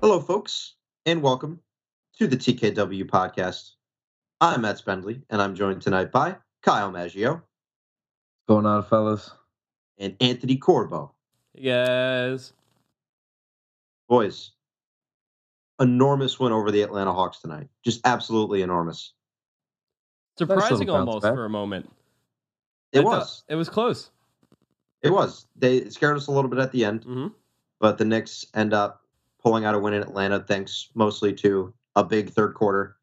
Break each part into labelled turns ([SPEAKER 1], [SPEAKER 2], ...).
[SPEAKER 1] Hello, folks, and welcome to the TKW podcast. I'm Matt Spendley, and I'm joined tonight by Kyle Maggio
[SPEAKER 2] What's going on, fellas?
[SPEAKER 1] and Anthony Corbo.
[SPEAKER 3] Yes.
[SPEAKER 1] Boys, enormous win over the Atlanta Hawks tonight. Just absolutely enormous.
[SPEAKER 3] Surprising almost
[SPEAKER 2] back.
[SPEAKER 3] for a moment.
[SPEAKER 1] It
[SPEAKER 3] I
[SPEAKER 1] was.
[SPEAKER 3] It was close.
[SPEAKER 1] It was. They scared us a little bit at the end,
[SPEAKER 3] hmm
[SPEAKER 1] but the Knicks end up pulling out a win in Atlanta, thanks mostly to a big third quarter.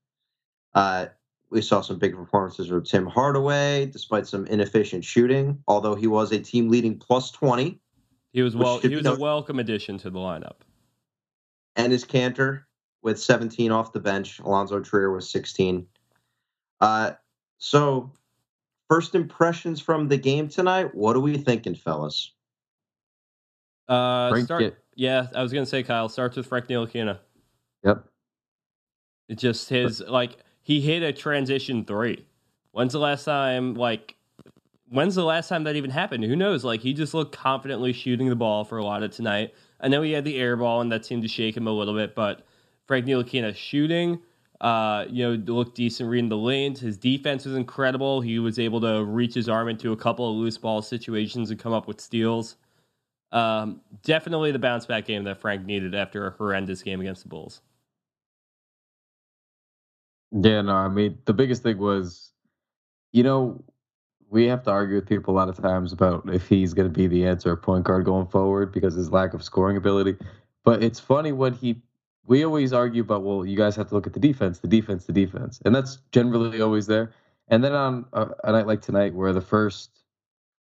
[SPEAKER 1] Uh, we saw some big performances from Tim Hardaway, despite some inefficient shooting, although he was a team leading plus 20.
[SPEAKER 3] He was
[SPEAKER 1] Which
[SPEAKER 3] well. He
[SPEAKER 1] be
[SPEAKER 3] was a welcome addition to the lineup.
[SPEAKER 1] and his Kanter with 17 off the bench. Allonzo Trier was 16. Uh, so, first impressions from the game tonight. What are we thinking, fellas?
[SPEAKER 3] Uh,
[SPEAKER 2] Frank
[SPEAKER 3] start,
[SPEAKER 2] get-
[SPEAKER 3] yeah, I was gonna say Kyle starts with Frank Ntilikina.
[SPEAKER 2] Yep.
[SPEAKER 3] Just his like he hit a transition three. When's the last time like? When's the last time that even happened? Who knows? Like he just looked confidently shooting the ball for a lot of tonight. I know he had the air ball and that seemed to shake him a little bit, but Frank Ntilikina shooting, uh, you know, looked decent reading the lanes. His defense was incredible. He was able to reach his arm into a couple of loose ball situations and come up with steals. Um, definitely the bounce back game that Frank needed after a horrendous game against the Bulls.
[SPEAKER 2] Yeah, no, I mean, the biggest thing was, you know, we have to argue with people a lot of times about if he's going to be the answer point guard going forward because his lack of scoring ability. But it's funny when he, we always argue about, well, you guys have to look at the defense, the defense, the defense. And that's generally always there. And then on a, a night like tonight, where the first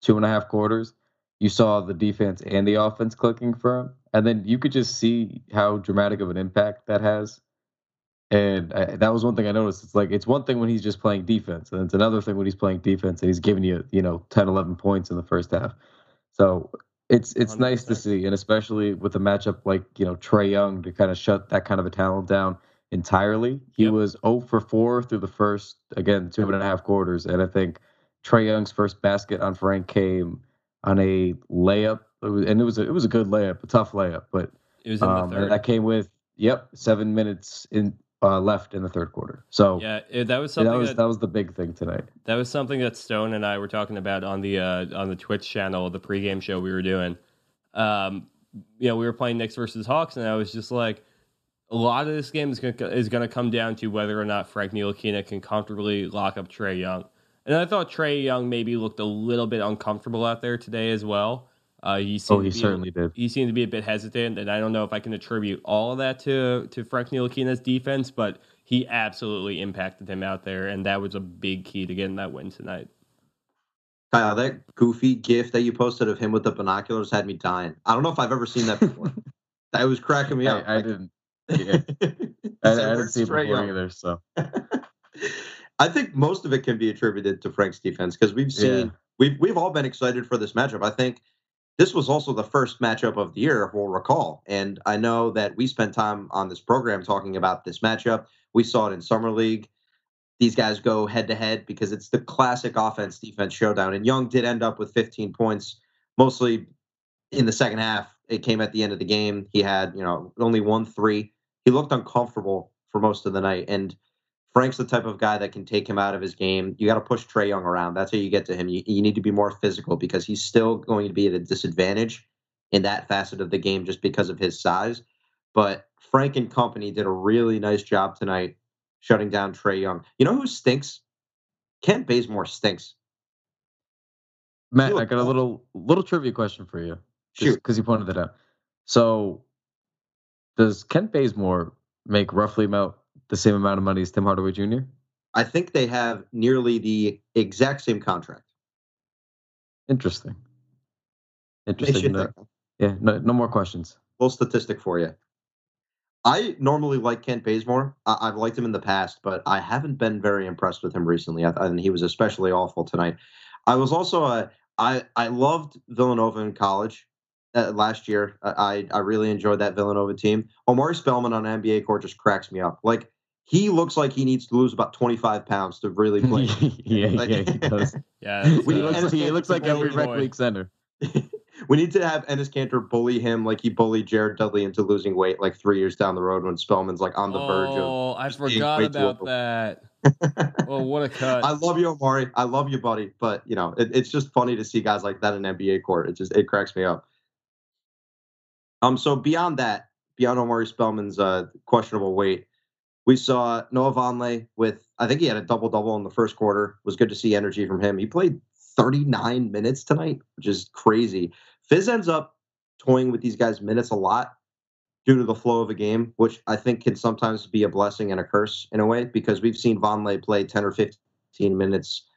[SPEAKER 2] two and a half quarters, you saw the defense and the offense clicking for him. And then you could just see how dramatic of an impact that has. And I, that was one thing I noticed. It's like it's one thing when he's just playing defense, and it's another thing when he's playing defense and he's giving you, you know, 10, 11 points in the first half. So it's it's nice to see, and especially with a matchup like you know Trey Young to kind of shut that kind of a talent down entirely. He
[SPEAKER 3] Yep.
[SPEAKER 2] was 0 for 4 through the first again two and a half quarters, and I think Trey Young's first basket on Frank came on a layup, it was, and it was a, it was a good layup, a tough layup, but
[SPEAKER 3] It was in
[SPEAKER 2] um,
[SPEAKER 3] the
[SPEAKER 2] and
[SPEAKER 3] third.
[SPEAKER 2] that came with yep seven minutes in uh, left in the third quarter. So
[SPEAKER 3] yeah, it, that was something
[SPEAKER 2] that was
[SPEAKER 3] that,
[SPEAKER 2] that was the big thing tonight.
[SPEAKER 3] that was something that Stone and I were talking about on the uh, on the Twitch channel, the pregame show we were doing. Um, you know, we were playing Knicks versus Hawks, and I was just like, a lot of this game is going is going to come down to whether or not Frank Ntilikina can comfortably lock up Trey Young. And I thought Trey Young maybe looked a little bit uncomfortable out there today as well. Uh, he seemed
[SPEAKER 2] Oh, he
[SPEAKER 3] to be-
[SPEAKER 2] certainly did.
[SPEAKER 3] he seemed to be a bit hesitant, and I don't know if I can attribute all of that to to Frank Ntilikina's defense, but he absolutely impacted him out there, and that was a big key to getting that win tonight.
[SPEAKER 1] Kyle, that goofy gif that you posted of him with the binoculars had me dying. I don't know if I've ever seen that before. that was cracking me up.
[SPEAKER 2] I, I
[SPEAKER 1] Like-
[SPEAKER 2] didn't. Yeah,
[SPEAKER 1] He
[SPEAKER 2] I, I didn't see it before
[SPEAKER 1] Young?"
[SPEAKER 2] either. So
[SPEAKER 1] I think most of it can be attributed to Frank's defense because we've seen
[SPEAKER 2] Yeah.
[SPEAKER 1] we've we've all been excited for this matchup. I think this was also the first matchup of the year, if we'll recall. And I know that we spent time on this program talking about this matchup. We saw it in summer league. These guys go head to head because it's the classic offense defense showdown. And Young did end up with 15 points, mostly in the second half. It came at the end of the game. He had, you know, only one three. He looked uncomfortable for most of the night. And Frank's the type of guy that can take him out of his game. You got to push Trey Young around. That's how you get to him. You, you need to be more physical because he's still going to be at a disadvantage in that facet of the game just because of his size. But Frank and company did a really nice job tonight shutting down Trey Young. You know who stinks? Kent Bazemore stinks.
[SPEAKER 2] Matt, I got a little little trivia question for you.
[SPEAKER 1] Shoot.
[SPEAKER 2] because you pointed that out. So, does Kent Bazemore make roughly about the same amount of money as Tim Hardaway Jr.?
[SPEAKER 1] I think they have nearly the exact same contract.
[SPEAKER 2] Interesting. Interesting. No, yeah, no, no more questions.
[SPEAKER 1] Little statistic for you. I normally like Kent Bazemore. I- I've liked him in the past, but I haven't been very impressed with him recently. I- and he was especially awful tonight. I was also a I I loved Villanova in college uh, last year. I I really enjoyed that Villanova team. Omari Spellman on NBA court just cracks me up. Like he looks like he needs to lose about 25 pounds to really play.
[SPEAKER 2] yeah,
[SPEAKER 1] Like-
[SPEAKER 2] yeah, he does.
[SPEAKER 3] Yeah,
[SPEAKER 2] He looks,
[SPEAKER 1] Ennis
[SPEAKER 2] he looks like every
[SPEAKER 1] to
[SPEAKER 2] rec league center.
[SPEAKER 1] we need to have Enes Kanter bully him like he bullied Jared Dudley into losing weight like three years down the road when Spellman's like on the verge of.
[SPEAKER 3] Oh, I forgot about that. Oh, what a cut!
[SPEAKER 1] I love you, Omari. I love you, buddy. But you know, it, it's just funny to see guys like that in NBA court. It just it cracks me up. Um. So beyond that, beyond Omari Spellman's uh, questionable weight, we saw Noah Vonleh with I think he had a double double in the first quarter. It was good to see energy from him. He played 39 minutes tonight, which is crazy. Fizz ends up toying with these guys minutes a lot due to the flow of a game, which I think can sometimes be a blessing and a curse in a way, because we've seen Vonleh play 10 or 15 minutes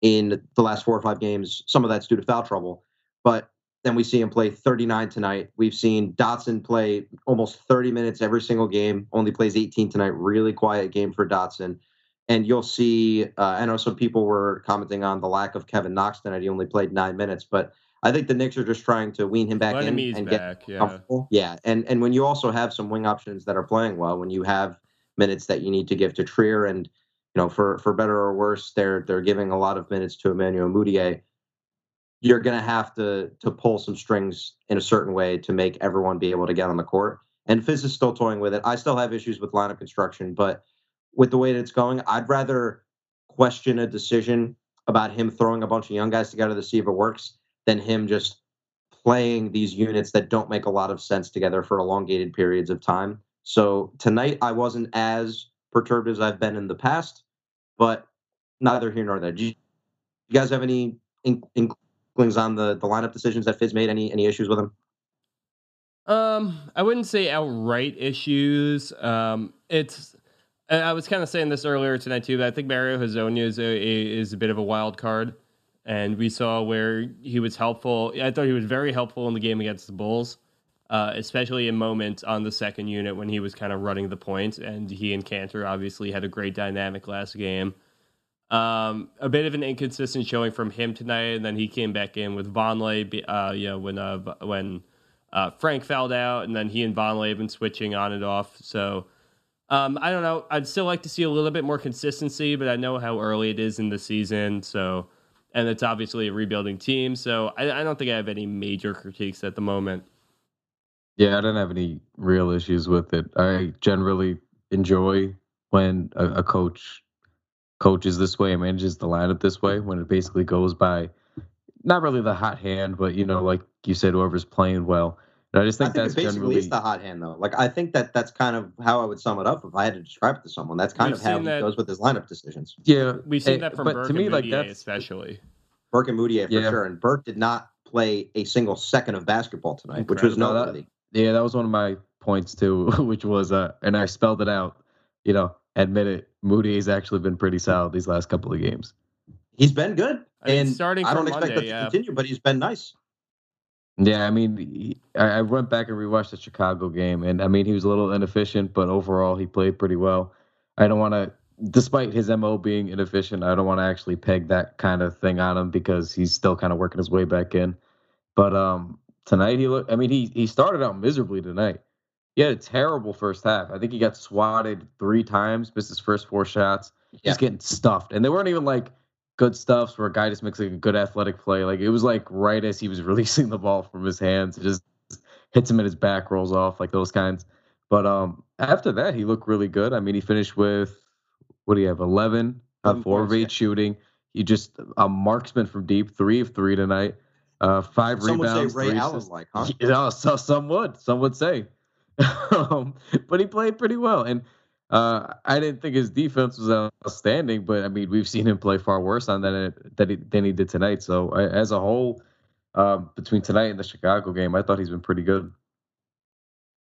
[SPEAKER 1] in the last four or five games. Some of that's due to foul trouble, but then we see him play 39 tonight. We've seen Dotson play almost 30 minutes every single game, only plays 18 tonight. Really quiet game for Dotson. And you'll see, uh, I know some people were commenting on the lack of Kevin Knox tonight. He only played nine minutes, but I think the Knicks are just trying to wean him back in
[SPEAKER 3] Lenamy's
[SPEAKER 1] and get
[SPEAKER 3] back. Yeah.
[SPEAKER 1] comfortable. Yeah, and and when you also have some wing options that are playing well, when you have minutes that you need to give to Trier, and you know, for for better or worse, they're they're giving a lot of minutes to Emmanuel Mudiay. You're gonna have to to pull some strings in a certain way to make everyone be able to get on the court. And Fizz is still toying with it. I still have issues with lineup construction, but with the way that it's going, I'd rather question a decision about him throwing a bunch of young guys together to see if it works than him just playing these units that don't make a lot of sense together for elongated periods of time. So tonight I wasn't as perturbed as I've been in the past, but neither here nor there. Do you, you guys have any in- on the the lineup decisions that Fizz made? Any any issues with them?
[SPEAKER 3] Um, I wouldn't say outright issues. Um, it's. I I was kind of saying this earlier tonight too, but I think Mario Hezonja is a, is a bit of a wild card, and we saw where he was helpful. I thought he was very helpful in the game against the Bulls, uh, especially in moments on the second unit when he was kind of running the point, and he and Kanter obviously had a great dynamic last game. Um, a bit of an inconsistent showing from him tonight, and then he came back in with Vonleh. Uh, you know, when uh, when uh, Frank fouled out, and then he and Vonleh have been switching on and off. So um, I don't know. I'd still like to see a little bit more consistency, but I know how early it is in the season. So, and it's obviously a rebuilding team. So I, I don't think I have any major critiques at the moment.
[SPEAKER 2] Yeah, I don't have any real issues with it. I generally enjoy when a, a coach coaches this way and manages the lineup this way when it basically goes by not really the hot hand, but you know, like you said, whoever's playing well. And I just
[SPEAKER 1] I
[SPEAKER 2] think
[SPEAKER 1] think
[SPEAKER 2] that's
[SPEAKER 1] it basically
[SPEAKER 2] generally
[SPEAKER 1] is the hot hand though. Like I think that that's kind of how I would sum it up if I had to describe it to someone. That's kind
[SPEAKER 3] We've
[SPEAKER 1] of how
[SPEAKER 3] seen
[SPEAKER 1] he goes with his lineup decisions.
[SPEAKER 2] yeah.
[SPEAKER 3] We've seen
[SPEAKER 2] eh,
[SPEAKER 3] that from
[SPEAKER 2] but
[SPEAKER 3] Burke
[SPEAKER 2] to me,
[SPEAKER 3] and
[SPEAKER 2] like that's
[SPEAKER 3] especially.
[SPEAKER 1] Burke and Mudiay for
[SPEAKER 2] Yeah.
[SPEAKER 1] sure, and Burke did not play a single second of basketball tonight, which was
[SPEAKER 2] Incredible. No, that-
[SPEAKER 1] noteworthy.
[SPEAKER 2] Yeah, that was one of my points too, which was uh and I spelled it out, you know, admit it, Mudiay has actually been pretty solid these last couple of games.
[SPEAKER 1] He's been good,
[SPEAKER 3] I mean,
[SPEAKER 1] and
[SPEAKER 3] starting
[SPEAKER 1] I don't
[SPEAKER 3] from
[SPEAKER 1] expect
[SPEAKER 3] Monday,
[SPEAKER 1] that to
[SPEAKER 3] yeah.
[SPEAKER 1] continue. But he's been nice.
[SPEAKER 2] Yeah, I mean, he, I, I went back and rewatched the Chicago game, and I mean, he was a little inefficient, but overall, he played pretty well. I don't want to, despite his mo being inefficient, I don't want to actually peg that kind of thing on him because he's still kind of working his way back in. But um, tonight he looked. I mean, he he started out miserably tonight. He had a terrible first half. I think he got swatted three times, missed his first four shots.
[SPEAKER 1] Yeah.
[SPEAKER 2] He's getting stuffed, and they weren't even like good stuffs where a guy just makes like a good athletic play. Like it was like right as he was releasing the ball from his hands, it just hits him in his back, rolls off, like those kinds. But um after that, he looked really good. I mean, he finished with what do you have? Eleven, uh, four of eight shooting. He just a marksman from deep, three of three tonight. Uh, five
[SPEAKER 1] Some would
[SPEAKER 2] rebounds.
[SPEAKER 1] say Ray Allen like, huh?
[SPEAKER 2] Yeah, so some would, some would say. um, but he played pretty well, and uh, I didn't think his defense was outstanding. But I mean, we've seen him play far worse on that than he, than he did tonight. So I, as a whole, um, between tonight and the Chicago game, I thought he's been pretty good.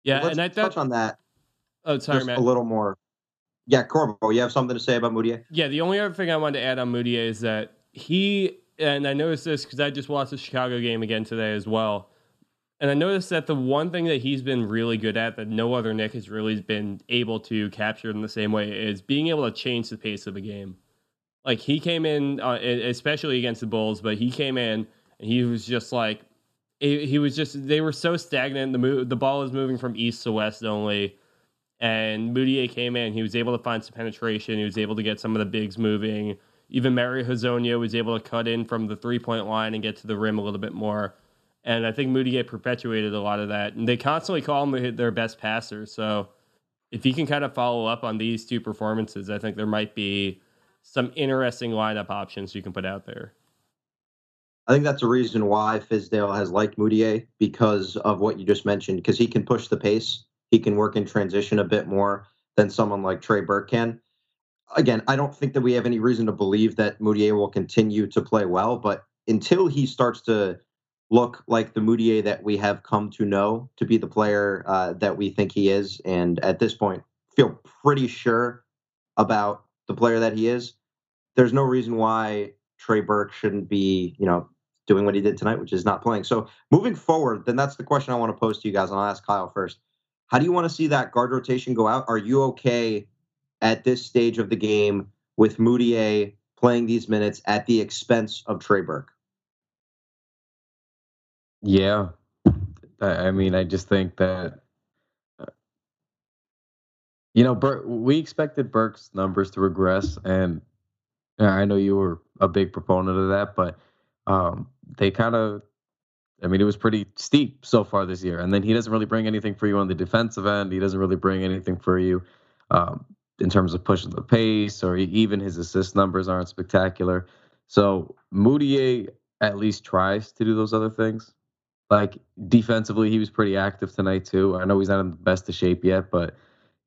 [SPEAKER 3] Yeah,
[SPEAKER 1] Let's
[SPEAKER 3] and I
[SPEAKER 1] touch
[SPEAKER 3] thought.
[SPEAKER 1] on that
[SPEAKER 3] Oh, sorry,
[SPEAKER 1] just
[SPEAKER 3] Matt.
[SPEAKER 1] a little more. Yeah, Corbo, you have something to say about Mudiay?
[SPEAKER 3] Yeah, the only other thing I wanted to add on Mudiay is that he and I noticed this because I just watched the Chicago game again today as well. And I noticed that the one thing that he's been really good at that no other Knick has really been able to capture in the same way is being able to change the pace of a game. Like he came in, uh, especially against the Bulls, but he came in and he was just like, he was just they were so stagnant. The move, the ball was moving from east to west only, and Mudiay came in. He was able to find some penetration. He was able to get some of the bigs moving. Even Mario Hezonja was able to cut in from the three point line and get to the rim a little bit more. And I think Mudiay perpetuated a lot of that. And they constantly call him their best passer. So if he can kind of follow up on these two performances, I think there might be some interesting lineup options you can put out there.
[SPEAKER 1] I think that's a reason why Fizdale has liked Mudiay because of what you just mentioned, because he can push the pace. He can work in transition a bit more than someone like Trey Burke can. Again, I don't think that we have any reason to believe that Mudiay will continue to play well, but until he starts to look like the Mudiay that we have come to know to be the player uh, that we think he is, and at this point feel pretty sure about the player that he is. There's no reason why Trey Burke shouldn't be, you know, doing what he did tonight, which is not playing. So moving forward, then that's the question I want to pose to you guys, and I'll ask Kyle first. How do you want to see that guard rotation go out? Are you okay at this stage of the game with Mudiay playing these minutes at the expense of Trey Burke?
[SPEAKER 2] Yeah. I mean, I just think that, uh, you know, Burke, we expected Burke's numbers to regress. And I know you were a big proponent of that, but um, they kind of, I mean, it was pretty steep so far this year. And then he doesn't really bring anything for you on the defensive end. He doesn't really bring anything for you um, in terms of pushing the pace, or even his assist numbers aren't spectacular. So Mudiay at least tries to do those other things. Like defensively, he was pretty active tonight too. I know he's not in the best of shape yet, but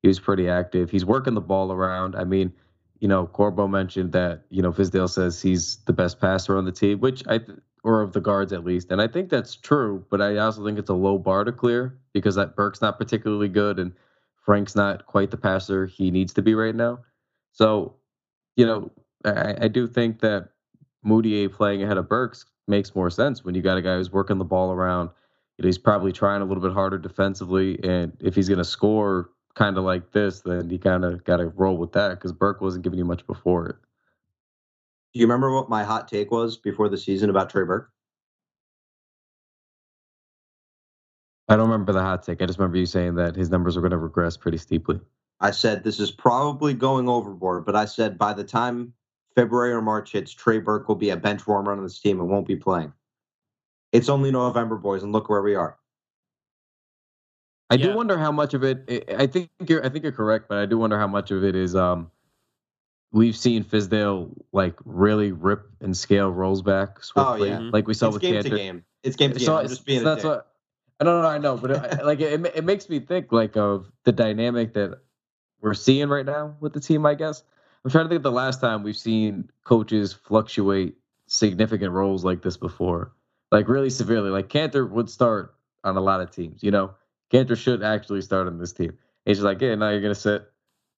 [SPEAKER 2] he was pretty active. He's working the ball around. I mean, you know, Corbo mentioned that you know Fizdale says he's the best passer on the team, which I or of the guards at least, and I think that's true. But I also think it's a low bar to clear because that Burke's not particularly good and Frank's not quite the passer he needs to be right now. So, you know, I, I do think that Mudiay playing ahead of Burks makes more sense when you got a guy who's working the ball around. You know, he's probably trying a little bit harder defensively, and if he's going to score kind of like this, then you kind of got to roll with that because Burke wasn't giving you much before it.
[SPEAKER 1] Do you remember what my hot take was before the season about Trey Burke?
[SPEAKER 2] I don't remember the hot take. I just remember you saying that his numbers are going to regress pretty steeply.
[SPEAKER 1] I said this is probably going overboard, but I said by the time February or March hits, Trey Burke will be a bench warmer on this team and won't be playing. It's only November, boys, and look where we are.
[SPEAKER 2] I yeah. do wonder how much of it. I think you're. I think you're correct, but I do wonder how much of it is. Um, we've seen Fizdale like really rip and scale roles back swiftly, oh, yeah. like we saw
[SPEAKER 1] it's
[SPEAKER 2] with
[SPEAKER 1] game
[SPEAKER 2] Kanter.
[SPEAKER 1] To game. It's game to game. So, I'm just being so that's what.
[SPEAKER 2] I don't know. I know, but it, like it, it makes me think like of the dynamic that we're seeing right now with the team. I guess I'm trying to think of the last time we've seen coaches fluctuate significant roles like this before, like really severely. Like Kanter would start on a lot of teams, you know. Kanter should actually start on this team. He's just like, yeah, now you're gonna sit,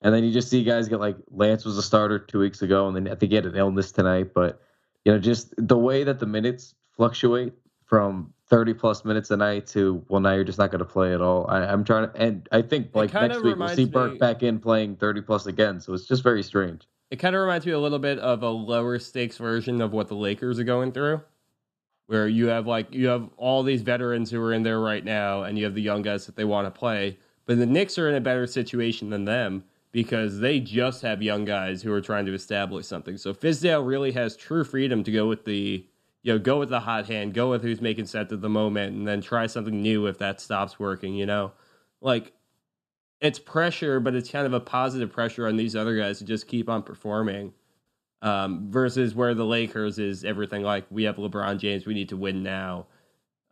[SPEAKER 2] and then you just see guys get like Lance was a starter two weeks ago, and then I think he had an illness tonight. But you know, just the way that the minutes fluctuate from 30 plus minutes a night to well now you're just not going to play at all I, am trying to and i think like next week we'll see burke me, back in playing 30 plus again so it's just very strange
[SPEAKER 3] it kind of reminds me a little bit of a lower stakes version of what the lakers are going through where you have like you have all these veterans who are in there right now and you have the young guys that they want to play but the Knicks are in a better situation than them because they just have young guys who are trying to establish something. So Fizdale really has true freedom to go with the you know, go with the hot hand, go with who's making sense at the moment, and then try something new if that stops working, you know? Like, it's pressure, but it's kind of a positive pressure on these other guys to just keep on performing. Um, versus where the Lakers is everything like we have LeBron James, we need to win now.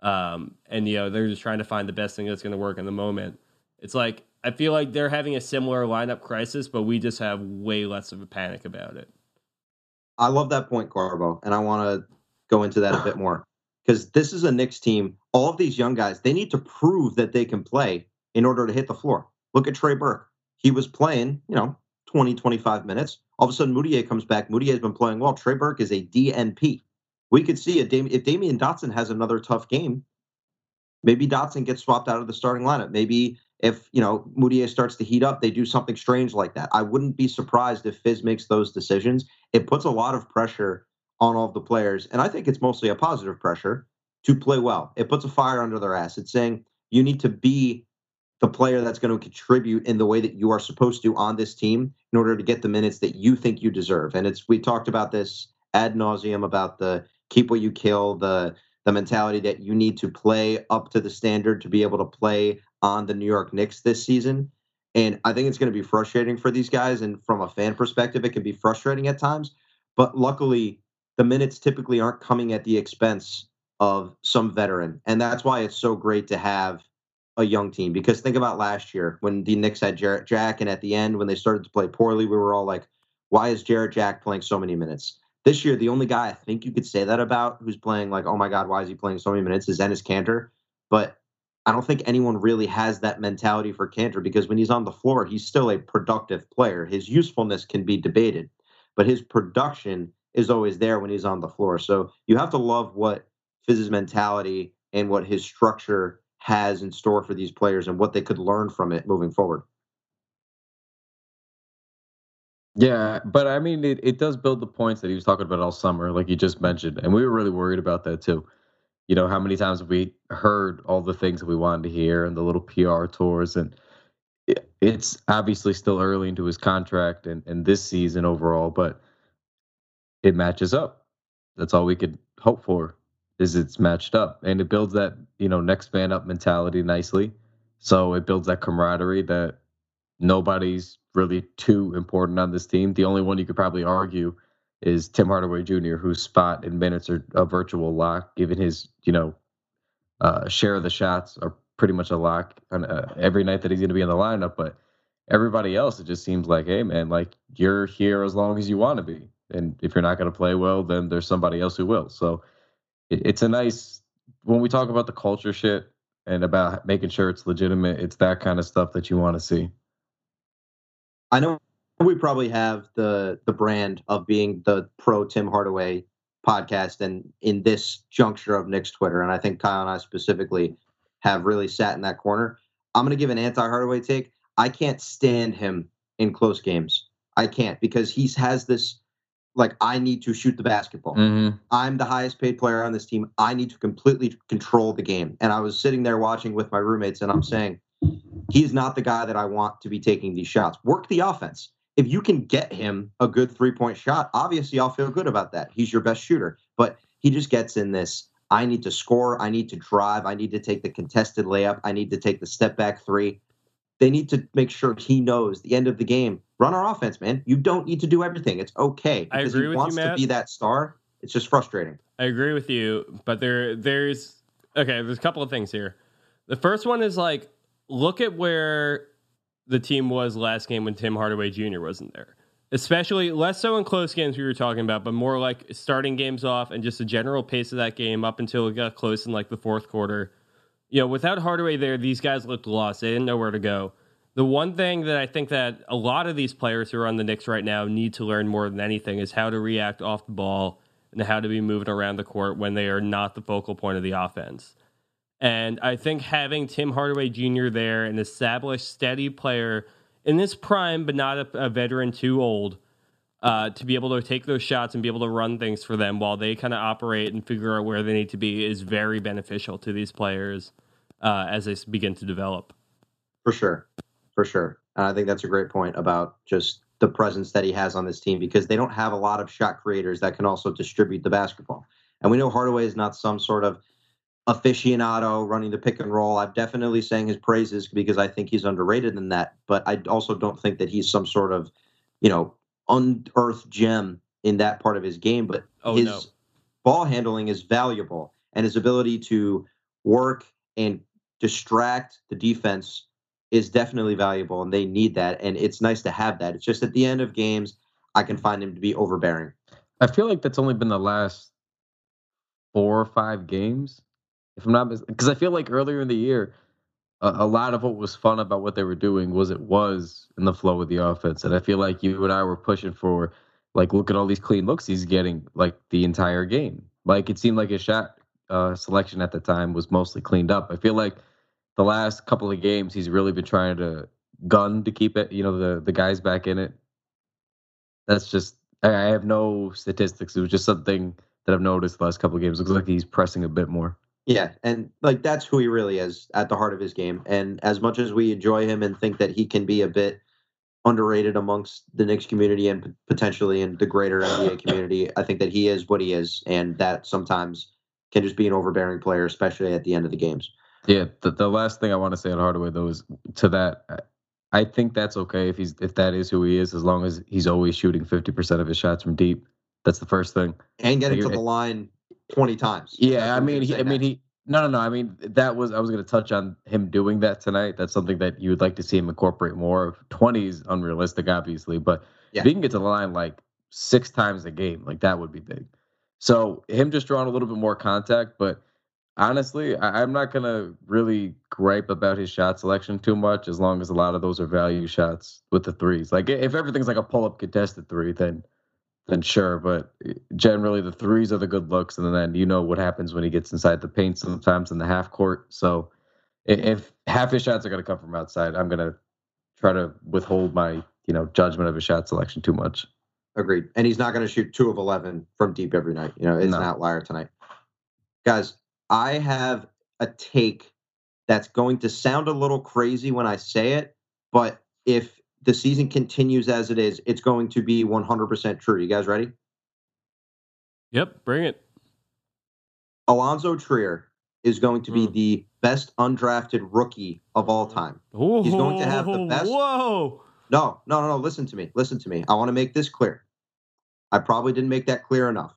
[SPEAKER 3] Um, and, you know, they're just trying to find the best thing that's going to work in the moment. It's like, I feel like they're having a similar lineup crisis, but we just have way less of a panic about it.
[SPEAKER 1] I love that point, Corbo, and I want to go into that a bit more because this is a Knicks team. All of these young guys, they need to prove that they can play in order to hit the floor. Look at Trey Burke. He was playing, you know, 20, 25 minutes. All of a sudden, Mudiay comes back. Has been playing well. Trey Burke is a DNP. We could see a Dam- if Damyean Dotson has another tough game, maybe Dotson gets swapped out of the starting lineup. Maybe if you know Mudiay starts to heat up, they do something strange like that. I wouldn't be surprised if Fizz makes those decisions. It puts a lot of pressure on all of the players, and I think it's mostly a positive pressure to play well. It puts a fire under their ass. It's saying you need to be the player that's going to contribute in the way that you are supposed to on this team in order to get the minutes that you think you deserve. And it's we talked about this ad nauseum about the keep what you kill, the the mentality that you need to play up to the standard to be able to play on the New York Knicks this season. And I think it's going to be frustrating for these guys. And from a fan perspective, it can be frustrating at times. But luckily, the minutes typically aren't coming at the expense of some veteran. And that's why it's so great to have a young team. Because think about last year when the Knicks had Jarrett Jack, and at the end, when they started to play poorly, we were all like, why is Jarrett Jack playing so many minutes? This year, the only guy I think you could say that about who's playing like, oh my God, why is he playing so many minutes is Enes Kanter. But I don't think anyone really has that mentality for Kanter because when he's on the floor, he's still a productive player. His usefulness can be debated, but his production is always there when he's on the floor. So you have to love what Fizz's mentality and what his structure has in store for these players and what they could learn from it moving forward.
[SPEAKER 2] Yeah, but I mean, it, it does build the points that he was talking about all summer, like you just mentioned. And we were really worried about that too. You know, how many times have we heard all the things that we wanted to hear and the little PR tours? And it, it's obviously still early into his contract and, and this season overall, but it matches up. That's all we could hope for is it's matched up. And it builds that you know next man up mentality nicely. So it builds that camaraderie that nobody's really too important on this team. The only one you could probably argue is tim hardaway jr whose spot in minutes are a virtual lock given his you know uh, share of the shots are pretty much a lock on uh, every night that he's going to be in the lineup. But everybody else it just seems like hey man like you're here as long as you want to be and if you're not going to play well then there's somebody else who will so it, it's a nice when we talk about the culture shit and about making sure it's legitimate. It's that kind of stuff that you want to see.
[SPEAKER 1] I know we probably have the the brand of being the pro Tim Hardaway podcast, and in this juncture of Knicks Twitter, and I think Kyle and I specifically have really sat in that corner. I'm going to give an anti Hardaway take. I can't stand him in close games. I can't because he has this like I need to shoot the basketball. Mm-hmm. I'm the highest paid player on this team. I need to completely control the game. And I was sitting there watching with my roommates and I'm saying, he's not the guy that I want to be taking these shots. Work the offense. If you can get him a good three point shot, obviously I'll feel good about that. He's your best shooter. But he just gets in this I need to score. I need to drive. I need to take the contested layup. I need to take the step back three. They need to make sure he knows the end of the game run our offense, man. You don't need to do everything. It's okay.
[SPEAKER 3] I agree
[SPEAKER 1] he
[SPEAKER 3] with
[SPEAKER 1] wants
[SPEAKER 3] you, Matt.
[SPEAKER 1] to be that star. It's just frustrating.
[SPEAKER 3] I agree with you, but there there's okay, there's a couple of things here. The first one is like look at where the team was last game when Tim Hardaway Jr. wasn't there. Especially less so in close games we were talking about, but more like starting games off and just the general pace of that game up until it got close in like the fourth quarter. You know, without Hardaway there, these guys looked lost. They didn't know where to go. The one thing that I think that a lot of these players who are on the Knicks right now need to learn more than anything is how to react off the ball and how to be moving around the court when they are not the focal point of the offense. And I think having Tim Hardaway Jr. there, an established, steady player in this prime, but not a, a veteran too old, uh, to be able to take those shots and be able to run things for them while they kind of operate and figure out where they need to be is very beneficial to these players uh, as they begin to develop.
[SPEAKER 1] For sure for sure. And I think that's a great point about just the presence that he has on this team because they don't have a lot of shot creators that can also distribute the basketball. And we know Hardaway is not some sort of aficionado running the pick and roll. I'm definitely saying his praises because I think he's underrated in that, but I also don't think that he's some sort of, you know, unearthed gem in that part of his game. But
[SPEAKER 3] oh,
[SPEAKER 1] his
[SPEAKER 3] no.
[SPEAKER 1] ball handling is valuable, and his ability to work and distract the defense is definitely valuable and they need that and it's nice to have that. It's just at the end of games i can find him to be overbearing.
[SPEAKER 2] I feel like that's only been the last four or five games if i'm not because i feel like earlier in the year a, a, lot of what was fun about what they were doing was it was in the flow of the offense and i feel like you and i were pushing for like look at all these clean looks he's getting like the entire game. Like it seemed like his shot uh, selection at the time was mostly cleaned up. I feel like the last couple of games he's really been trying to gun to keep it, you know, the the guys back in it. That's just I have no statistics. It was just something that I've noticed the last couple of games. Looks like he's pressing a bit more.
[SPEAKER 1] Yeah, and like that's who he really is at the heart of his game. And as much as we enjoy him and think that he can be a bit underrated amongst the Knicks community and potentially in the greater NBA community, I think that he is what he is, and that sometimes can just be an overbearing player, especially at the end of the games.
[SPEAKER 2] Yeah, the, the last thing I want to say on Hardaway though is to that I- think that's okay if he's if that is who he is, as long as he's always shooting fifty percent of his shots from deep. That's the first thing.
[SPEAKER 1] And getting to the line twenty times.
[SPEAKER 2] Yeah, I mean, he, I mean, he. No, no, no. I mean, that was I was going to touch on him doing that tonight. That's something that you would like to see him incorporate more. Twenty is unrealistic, obviously, but
[SPEAKER 1] Yeah.
[SPEAKER 2] if he can get to the line like six times a game, like that would be big. So him just drawing a little bit more contact, but honestly, I, I'm not going to really gripe about his shot selection too much, as long as a lot of those are value shots with the threes. Like if everything's like a pull up contested three, then then sure. But eh, generally, the threes are the good looks, and then you know what happens when he gets inside the paint sometimes in the half court. So if half his shots are going to come from outside, I'm going to try to withhold my you know judgment of his shot selection too much.
[SPEAKER 1] Agreed. And he's not going to shoot two of 11 from deep every night. You know, it's
[SPEAKER 2] No.
[SPEAKER 1] an outlier tonight. Guys, I have a take that's going to sound a little crazy when I say it, but if the season continues as it is, it's going to be 100% true. You guys ready?
[SPEAKER 3] Yep, bring it.
[SPEAKER 1] Allonzo Trier is going to be
[SPEAKER 3] Mm.
[SPEAKER 1] the best undrafted rookie of all time.
[SPEAKER 3] He's
[SPEAKER 1] going to have the best-
[SPEAKER 3] Whoa.
[SPEAKER 1] No, no, no, no. Listen to me. Listen to me. I want to make this clear. I probably didn't make that clear enough.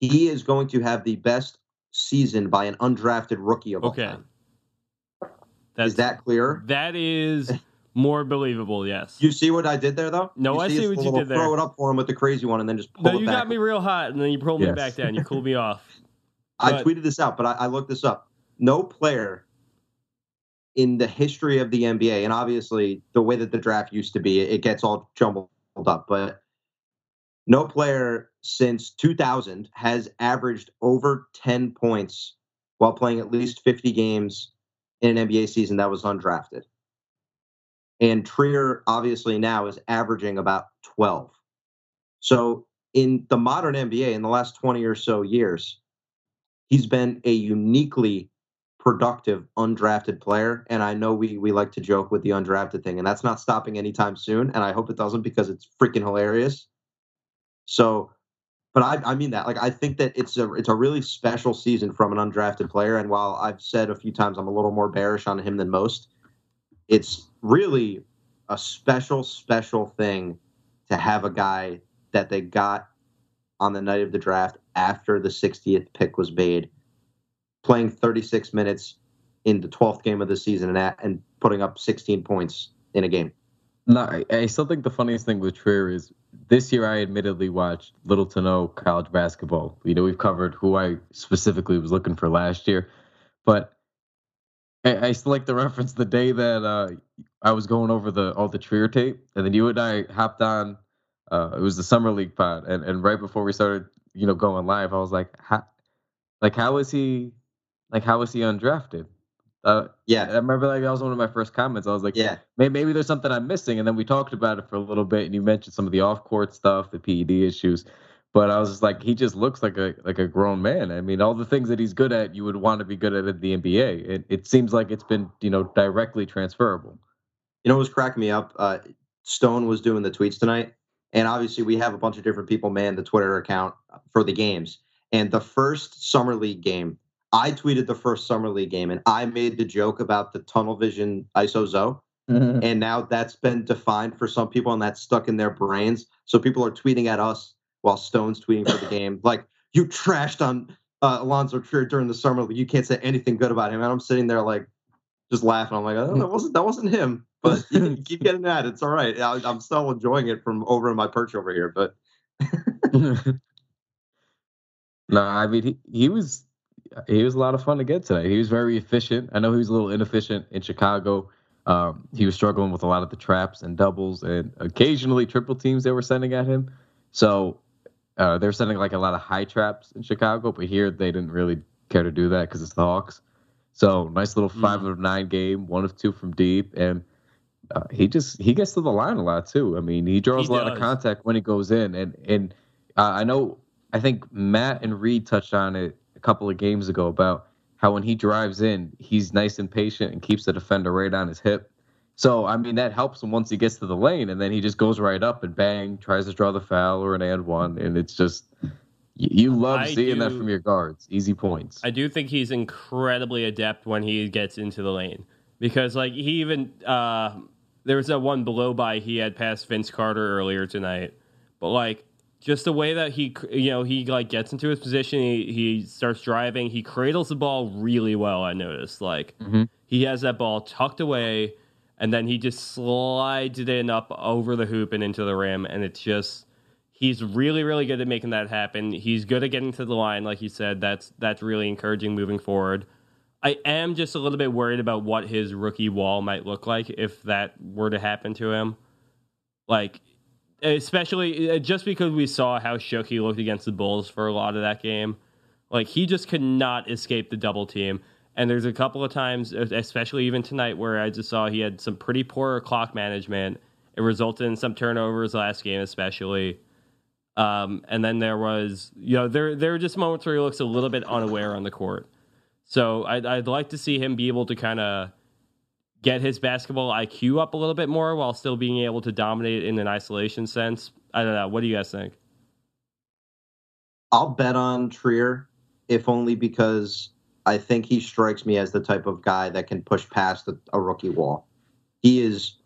[SPEAKER 1] He is going to have the best season by an undrafted rookie of
[SPEAKER 3] Okay.
[SPEAKER 1] all time.
[SPEAKER 3] That's
[SPEAKER 1] Is that clear?
[SPEAKER 3] that is more believable, yes.
[SPEAKER 1] You see what I did there, though?
[SPEAKER 3] No,
[SPEAKER 1] You
[SPEAKER 3] I see
[SPEAKER 1] his
[SPEAKER 3] what you did there.
[SPEAKER 1] Throw it up for him with the crazy one, and then just pull
[SPEAKER 3] no, you got me real hot and then you pulled me back down. You cooled me off.
[SPEAKER 1] I
[SPEAKER 3] but-
[SPEAKER 1] tweeted this out, but I, I looked this up. No player in the history of the NBA, and obviously the way that the draft used to be, it gets all jumbled up, but no player since 2000 has averaged over 10 points while playing at least 50 games in an NBA season that was undrafted. And Trier obviously now is averaging about 12. So in the modern NBA, in the last 20 or so years, he's been a uniquely productive undrafted player. And I know we we like to joke with the undrafted thing, and that's not stopping anytime soon. And I hope it doesn't because it's freaking hilarious. So, but I, I mean that. Like I think that it's a it's a really special season from an undrafted player. And while I've said a few times I'm a little more bearish on him than most, it's really a special, special thing to have a guy that they got on the night of the draft after the 60th pick was made, playing 36 minutes in the 12th game of the season and, and putting up 16 points in a game.
[SPEAKER 2] No, I, I still think the funniest thing with Trier is this year I admittedly watched little to no college basketball. You know, we've covered who I specifically was looking for last year, but I, I still like the reference the day that uh, I was going over the all the Trier tape, and then you and I hopped on. Uh, it was the summer league pod, and, and right before we started, you know, going live, I was like, how, like how is he, like how is he undrafted? Uh,
[SPEAKER 1] yeah, I
[SPEAKER 2] remember like that was one of my first comments. I was like,
[SPEAKER 1] yeah,
[SPEAKER 2] maybe, maybe there's something I'm missing. And then we talked about it for a little bit, and you mentioned some of the off court stuff, the PED issues. But I was just like, he just looks like a like a grown man. I mean, all the things that he's good at, you would want to be good at in the NBA. It it seems like it's been you know directly transferable.
[SPEAKER 1] You know what was cracking me up? Uh, Stone was doing the tweets tonight, and obviously we have a bunch of different people man the Twitter account for the games. And the first summer league game, I tweeted the first summer league game, and I made the joke about the tunnel vision ISO Zo. and now that's been defined for some people and that's stuck in their brains. So people are tweeting at us while stone's tweeting for the game. Like you trashed on uh, allonzo trier during the summer league. You can't say anything good about him. And i'm sitting there like just laughing. I'm like oh, that wasn't that wasn't him. But you can keep getting that. It's all right. I, i'm still enjoying it from over in my perch over here but
[SPEAKER 2] no, I mean he, he was he was a lot of fun to get today. He was very efficient. I know he was a little inefficient in Chicago. Um, he was struggling with a lot of the traps and doubles and occasionally triple teams they were sending at him. So uh, they're sending like a lot of high traps in Chicago, but here they didn't really care to do that because it's the Hawks. So nice little five
[SPEAKER 3] Mm.
[SPEAKER 2] of nine game, one of two from deep, and uh, he just he gets to the line a lot too. I mean, he draws
[SPEAKER 3] He
[SPEAKER 2] a lot of contact when he goes in, and and uh, I know I think Matt and Reed touched on it a couple of games ago about how when he drives in, he's nice and patient and keeps the defender right on his hip. So I mean that helps him once he gets to the lane, and then he just goes right up and bang tries to draw the foul or an and one, and it's just you, love
[SPEAKER 3] I
[SPEAKER 2] seeing that from your guards, easy points.
[SPEAKER 3] I do think he's incredibly adept when he gets into the lane because, like, he even uh, there was that one blow by he had past Vince Carter earlier tonight, but like just the way that he you know he like gets into his position, he, he starts driving, he cradles the ball really well. I noticed like
[SPEAKER 2] Mhm.
[SPEAKER 3] he has that ball tucked away, and then he just slides it in up over the hoop and into the rim, and it's just he's really really good at making that happen he's good at getting to the line like you said that's that's really encouraging moving forward i am just a little bit worried about what his rookie wall might look like if that were to happen to him like especially uh, just because we saw how shook he looked against the bulls for a lot of that game like he just could not escape the double team. And there's a couple of times especially even tonight where i just saw he had some pretty poor clock management. It resulted in some turnovers last game especially. Um, and then there was, you know, there there were just moments where he looks a little bit unaware on the court. So I'd, I'd like to see him be able to kind of get his basketball IQ up a little bit more while still being able to dominate in an isolation sense. I don't know. What do you guys think?
[SPEAKER 1] I'll bet on Trier, if only because I think he strikes me as the type of guy that can push past a, a rookie wall. He is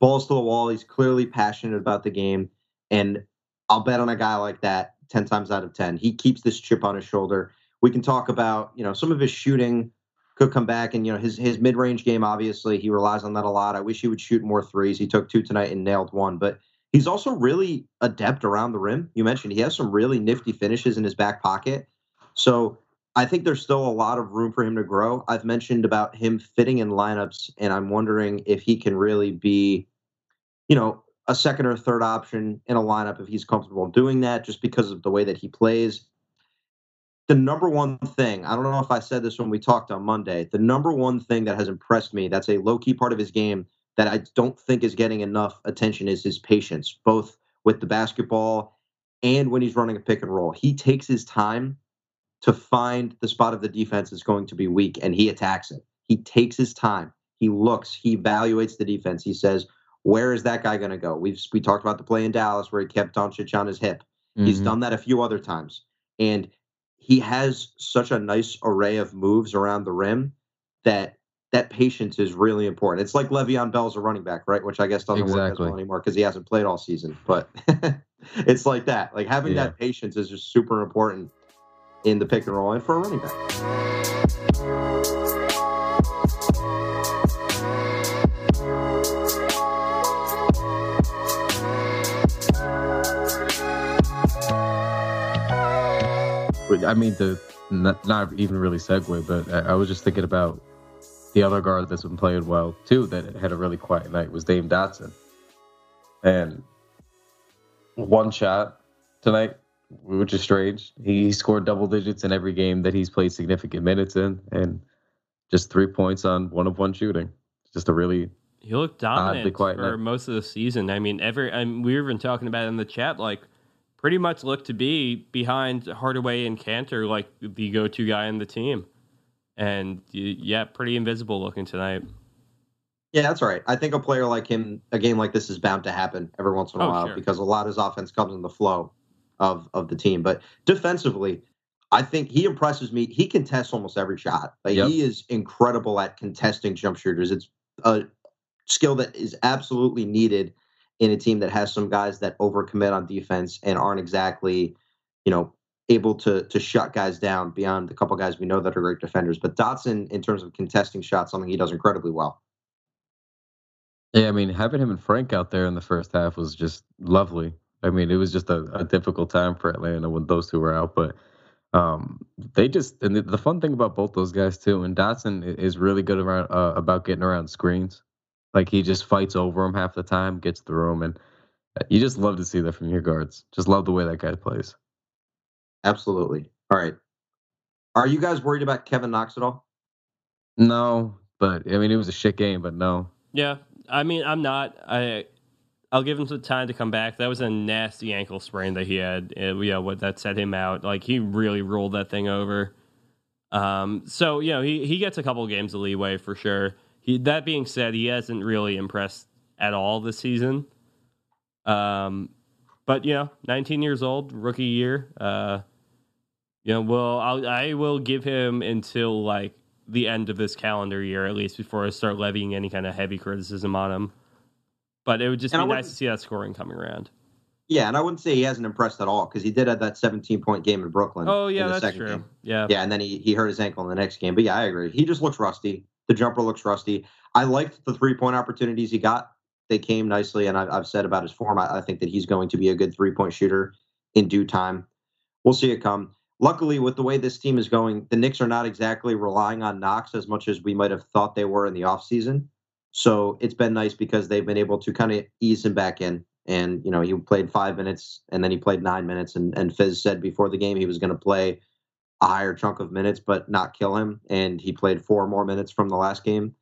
[SPEAKER 1] balls to the wall. He's clearly passionate about the game, and I'll bet on a guy like that ten times out of ten. He keeps this chip on his shoulder. We can talk about you know some of his shooting could come back, and you know his his mid range game. Obviously, he relies on that a lot. I wish he would shoot more threes. He took two tonight and nailed one, but he's also really adept around the rim. You mentioned he has some really nifty finishes in his back pocket. So I think there's still a lot of room for him to grow. I've mentioned about him fitting in lineups, and I'm wondering if he can really be, you know, a second or third option in a lineup if he's comfortable doing that, just because of the way that he plays. The number one thing, I don't know if I said this when we talked on Monday, the number one thing that has impressed me, that's a low key part of his game that I don't think is getting enough attention is his patience, both with the basketball and when he's running a pick and roll. He takes his time to find the spot of the defense that's going to be weak and he attacks it. He takes his time. He looks, he evaluates the defense. He says, where is that guy going to go? We've we talked about the play in Dallas where he kept Doncic on his hip. He's
[SPEAKER 2] Mhm.
[SPEAKER 1] done that a few other times. And he has such a nice array of moves around the rim that that patience is really important. It's like Le'Veon Bell's a running back, right? Which I guess doesn't work as well anymore because he hasn't played all season. But it's like that. Like having
[SPEAKER 2] Yeah.
[SPEAKER 1] that patience is just super important in the pick and roll and for a running back.
[SPEAKER 2] I mean, the not, not even really segue, but I, I was just thinking about the other guard that's been playing well too. That had a really quiet night was Dame Dotson, and one shot tonight, which is strange. He scored double digits in every game that he's played significant minutes in, and just three points on one of one shooting. Just a really
[SPEAKER 3] He looked dominant for
[SPEAKER 2] night.
[SPEAKER 3] most of the season. I mean, every and we were even talking about it in the chat, like pretty much looked to be behind Hardaway and Kanter, like the go-to guy in the team. And yeah, pretty invisible looking tonight.
[SPEAKER 1] Yeah, that's all right. I think a player like him, a game like this is bound to happen every once in a
[SPEAKER 3] Oh,
[SPEAKER 1] while
[SPEAKER 3] sure.
[SPEAKER 1] because a lot of his offense comes in the flow of of the team. But defensively, I think he impresses me. He contests almost every shot. Like
[SPEAKER 2] Yep.
[SPEAKER 1] he is incredible at contesting jump shooters. It's a skill that is absolutely needed in a team that has some guys that overcommit on defense and aren't exactly, you know, able to to shut guys down beyond the couple guys we know that are great defenders. But Dotson, in terms of contesting shots, something he does incredibly well.
[SPEAKER 2] Yeah, I mean, having him and Frank out there in the first half was just lovely. I mean, it was just a, a difficult time for Atlanta when those two were out, but um, they just and the, the fun thing about both those guys too, and Dotson is really good around uh, about getting around screens. Like he just fights over him half the time, gets through him, and uh, you just love to see that from your guards. Just love the way that guy plays.
[SPEAKER 1] Absolutely. All right. Are you guys worried about Kevin Knox at all?
[SPEAKER 2] No, but I mean it was a shit game, but no.
[SPEAKER 3] Yeah, I mean, I'm not. I I'll give him some time to come back. That was a nasty ankle sprain that he had. It, yeah, what that set him out. Like he really rolled that thing over. Um, so you know he he gets a couple games of leeway for sure. He that being said, he hasn't really impressed at all this season. Um, but you know, 19 years old, rookie year. Uh, you know, well, I'll, I will give him until like the end of this calendar year at least before I start levying any kind of heavy criticism on him. But it would just
[SPEAKER 1] And
[SPEAKER 3] be nice to see that scoring coming around.
[SPEAKER 1] Yeah, and I wouldn't say he hasn't impressed at all because he did have that 17 point game in Brooklyn.
[SPEAKER 3] Oh yeah,
[SPEAKER 1] in the
[SPEAKER 3] that's
[SPEAKER 1] second
[SPEAKER 3] true.
[SPEAKER 1] game.
[SPEAKER 3] Yeah.
[SPEAKER 1] Yeah, and then he, he hurt his ankle in the next game. But yeah, I agree. He just looks rusty. The jumper looks rusty. I liked the three point opportunities he got. They came nicely, and I, I've said about his form. I, I think that he's going to be a good three point shooter in due time. We'll see it come. Luckily, with the way this team is going, the Knicks are not exactly relying on Knox as much as we might have thought they were in the offseason. So it's been nice because they've been able to kind of ease him back in. And, you know, he played five minutes and then he played nine minutes. And, and Fizz said before the game he was going to play a higher chunk of minutes, but not kill him. And he played four more minutes from the last game.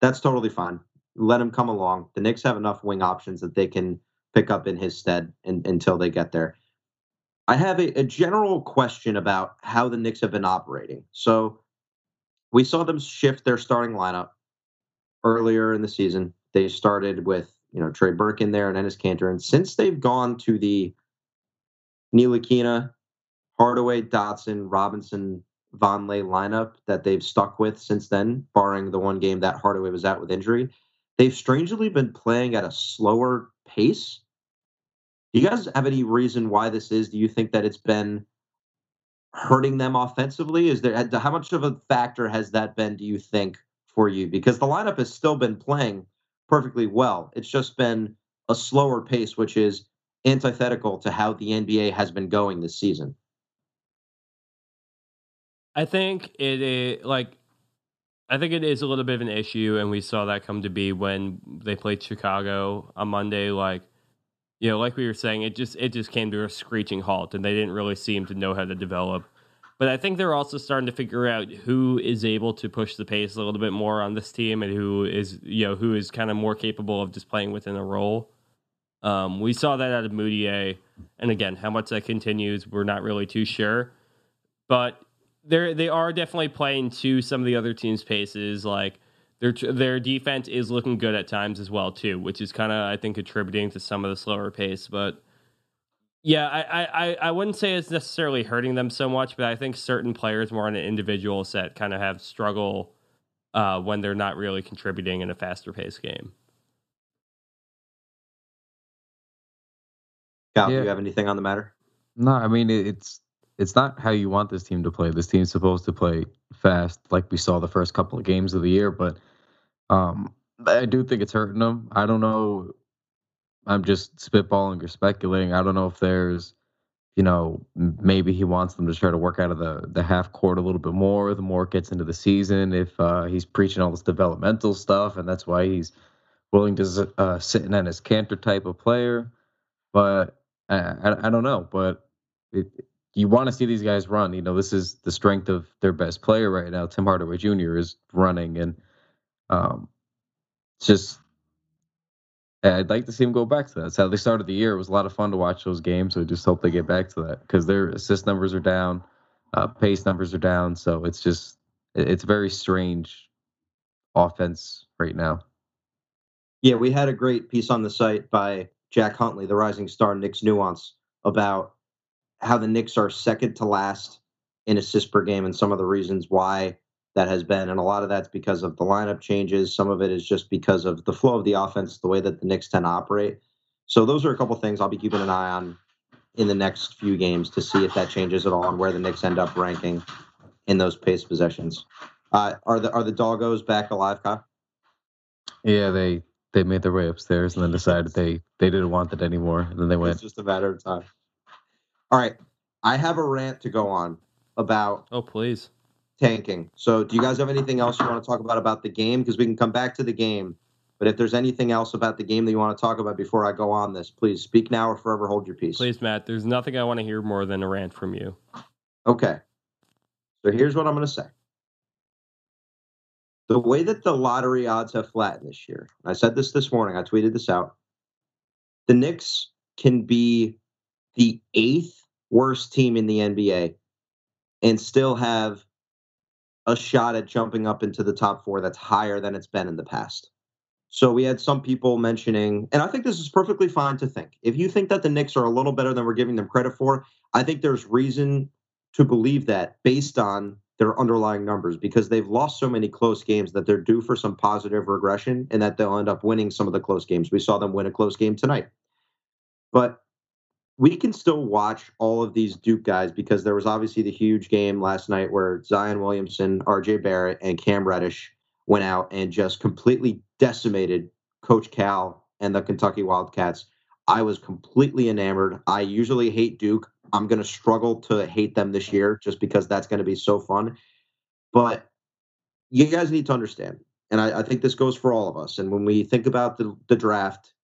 [SPEAKER 1] That's totally fine. Let him come along. The Knicks have enough wing options that they can pick up in his stead in, until they get there. I have a, a general question about how the Knicks have been operating. So we saw them shift their starting lineup earlier in the season. They started with you know Trey Burke in there and Enes Kanter, and since they've gone to the Ntilikina, Hardaway, Dotson, Robinson, Vonleh lineup that they've stuck with since then, barring the one game that Hardaway was out with injury, they've strangely been playing at a slower pace. Do you guys have any reason why this is? Do you think that it's been hurting them offensively? Is there uh, how much of a factor has that been? Do you think for you? Because the lineup has still been playing perfectly well. It's just been a slower pace, which is antithetical to how the NBA has been going this season.
[SPEAKER 3] I think it is like I think it is a little bit of an issue, and we saw that come to be when they played Chicago on Monday. Like, you know, like we were saying, it just it just came to a screeching halt, and they didn't really seem to know how to develop. But I think they're also starting to figure out who is able to push the pace a little bit more on this team, and who is you know who is kind of more capable of just playing within a role. Um, we saw that out of Mudiay, and again, how much that continues, we're not really too sure. But they're they are definitely playing to some of the other teams' paces. Like their their defense is looking good at times as well too, which is kind of I think contributing to some of the slower pace. But yeah, I, I I wouldn't say it's necessarily hurting them so much, but I think certain players more on an individual set kind of have struggle uh, when they're not really contributing in a faster paced game.
[SPEAKER 1] Cal,
[SPEAKER 2] Yeah.
[SPEAKER 1] do you have anything on the matter?
[SPEAKER 2] No, I mean it's it's not how you want this team to play. This team's supposed to play fast, like we saw the first couple of games of the year. But um, I do think it's hurting them. I don't know. I'm just spitballing or speculating. I don't know if there's, you know, maybe he wants them to try to work out of the the half court a little bit more. The more it gets into the season, if uh, he's preaching all this developmental stuff, and that's why he's willing to uh, sit in as Kanter type of player. But I, I, I don't know. But it, you want to see these guys run. You know, this is the strength of their best player right now. Tim Hardaway Jr. is running, and um, it's just I'd like to see him go back to that. That's how they started the year. It was a lot of fun to watch those games. So I just hope they get back to that because their assist numbers are down, uh, pace numbers are down. So it's just it- it's very strange offense right now.
[SPEAKER 1] Yeah, we had a great piece on the site by Jack Huntley, the rising star Knicks nuance, about how the Knicks are second to last in assists per game and some of the reasons why that has been. And a lot of that's because of the lineup changes. Some of it is just because of the flow of the offense, the way that the Knicks tend to operate. So those are a couple things I'll be keeping an eye on in the next few games to see if that changes at all and where the Knicks end up ranking in those pace possessions. Uh, are the are the doggos back alive, Kyle?
[SPEAKER 2] Yeah, they they made their way upstairs and then decided they they didn't want it anymore. And then they went.
[SPEAKER 1] It's just a matter of time. All right. I have a rant to go on about
[SPEAKER 3] Oh please,
[SPEAKER 1] tanking. So, do you guys have anything else you want to talk about about the game? Because we can come back to the game But if there's anything else about the game that you want to talk about before I go on this, please speak now or forever hold your peace.
[SPEAKER 3] Please, Matt. There's nothing I want to hear more than a rant from you.
[SPEAKER 1] Okay. So here's what I'm going to say. The way that the lottery odds have flattened this year, I said this this morning, I tweeted this out. The Knicks can be the eighth worst team in the NBA and still have a shot at jumping up into the top four that's higher than it's been in the past. So we had some people mentioning, and I think this is perfectly fine to think. If you think that the Knicks are a little better than we're giving them credit for, I think there's reason to believe that based on their underlying numbers because they've lost so many close games that they're due for some positive regression and that they'll end up winning some of the close games. We saw them win a close game tonight. But we can still watch all of these Duke guys because there was obviously the huge game last night where Zion Williamson, RJ Barrett, and Cam Reddish went out and just completely decimated Coach Cal and the Kentucky Wildcats. I was completely enamored. I usually hate Duke. I'm going to struggle to hate them this year just because that's going to be so fun. But you guys need to understand, and I, I think this goes for all of us. And when we think about the, the draft,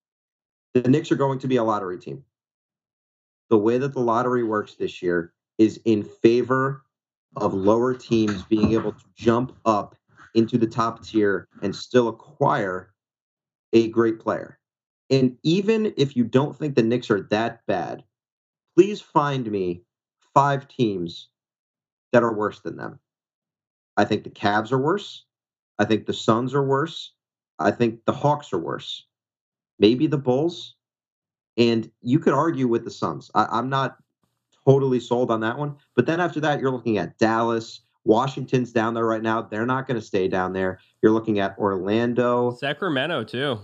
[SPEAKER 1] the Knicks are going to be a lottery team. The way that the lottery works this year is in favor of lower teams being able to jump up into the top tier and still acquire a great player. And even if you don't think the Knicks are that bad, please find me five teams that are worse than them. I think the Cavs are worse. I think the Suns are worse. I think the Hawks are worse. Maybe the Bulls. And you could argue with the Suns. I, am not totally sold on that one. But then after that, you're looking at Dallas. Washington's down there right now. They're not going to stay down there. You're looking at Orlando.
[SPEAKER 3] Sacramento, too.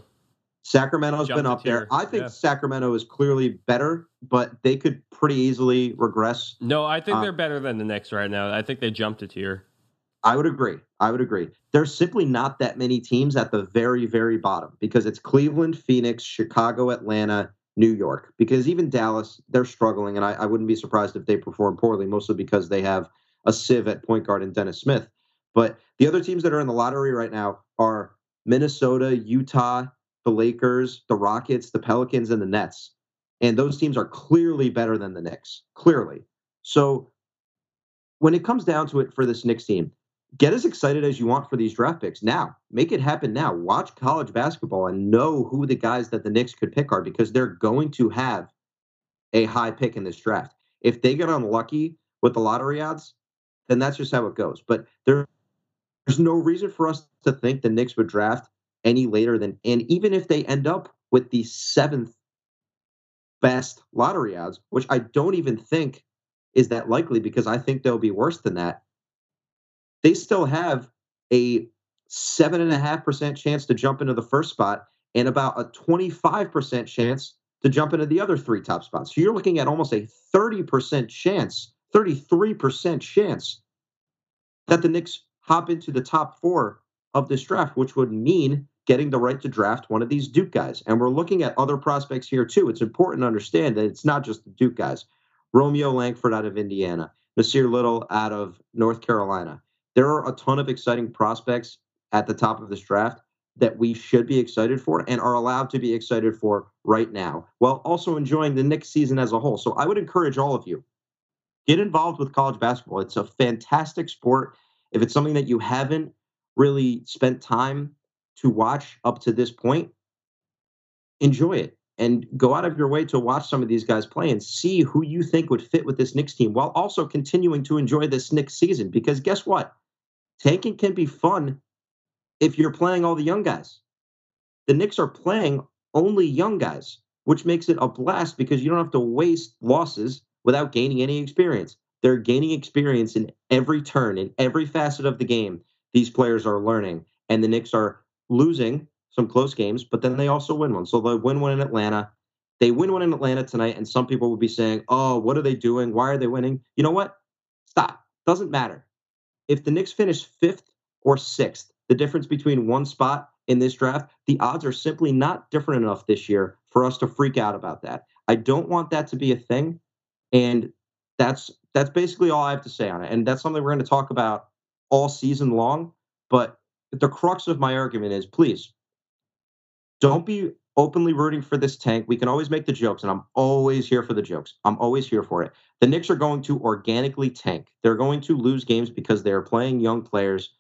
[SPEAKER 1] Sacramento's been up there. I think yeah. Sacramento is clearly better, but they could pretty easily regress.
[SPEAKER 3] No, I think um, they're better than the Knicks right now. I think they jumped a tier.
[SPEAKER 1] I would agree. I would agree. There's simply not that many teams at the very, very bottom because it's Cleveland, Phoenix, Chicago, Atlanta, New York. Because even Dallas, they're struggling, and I, I wouldn't be surprised if they perform poorly, mostly because they have a sieve at point guard and Dennis Smith. But the other teams that are in the lottery right now are Minnesota, Utah, the Lakers, the Rockets, the Pelicans, and the Nets. And those teams are clearly better than the Knicks. Clearly. So when it comes down to it for this Knicks team, get as excited as you want for these draft picks now. Make it happen now. Watch college basketball and know who the guys that the Knicks could pick are because they're going to have a high pick in this draft. If they get unlucky with the lottery odds, then that's just how it goes. But there, there's no reason for us to think the Knicks would draft any later than, and even if they end up with the seventh best lottery odds, which I don't even think is that likely because I think they'll be worse than that, they still have a seven and a half percent chance to jump into the first spot and about a 25% chance to jump into the other three top spots. So you're looking at almost a 30% chance, 33% chance that the Knicks hop into the top four of this draft, which would mean getting the right to draft one of these Duke guys. And we're looking at other prospects here too. It's important to understand that it's not just the Duke guys. Romeo Langford out of Indiana, Nassir Little out of North Carolina. There are a ton of exciting prospects at the top of this draft that we should be excited for and are allowed to be excited for right now, while also enjoying the next season as a whole. So I would encourage all of you get involved with college basketball. It's a fantastic sport. If it's something that you haven't really spent time to watch up to this point, enjoy it and go out of your way to watch some of these guys play and see who you think would fit with this Knicks team while also continuing to enjoy this Knicks season. Because guess what? Tanking can be fun if you're playing all the young guys. The Knicks are playing only young guys, which makes it a blast because you don't have to waste losses without gaining any experience. They're gaining experience in every turn, in every facet of the game these players are learning. And the Knicks are losing some close games, but then they also win one. So they win one in Atlanta. They win one in Atlanta tonight, and some people will be saying, Oh, what are they doing? Why are they winning? You know what? Stop. Doesn't matter. If the Knicks finish fifth or sixth, the difference between one spot in this draft, the odds are simply not different enough this year for us to freak out about that. I don't want that to be a thing. And that's that's basically all I have to say on it. And that's something we're going to talk about all season long. But the crux of my argument is please don't be openly rooting for this tank. We can always make the jokes, and I'm always here for the jokes. I'm always here for it. The Knicks are going to organically tank. They're going to lose games because they're playing young players,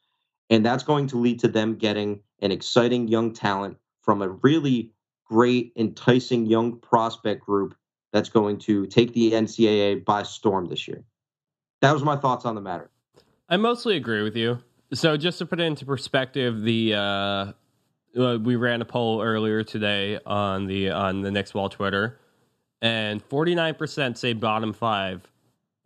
[SPEAKER 1] and that's going to lead to them getting an exciting young talent from a really great, enticing young prospect group that's going to take the NCAA by storm this year. That was my thoughts on the matter.
[SPEAKER 3] I mostly agree with you. So just to put it into perspective, the uh, uh, we ran a poll earlier today on the on the Knicks Wall Twitter, and forty nine percent say bottom five,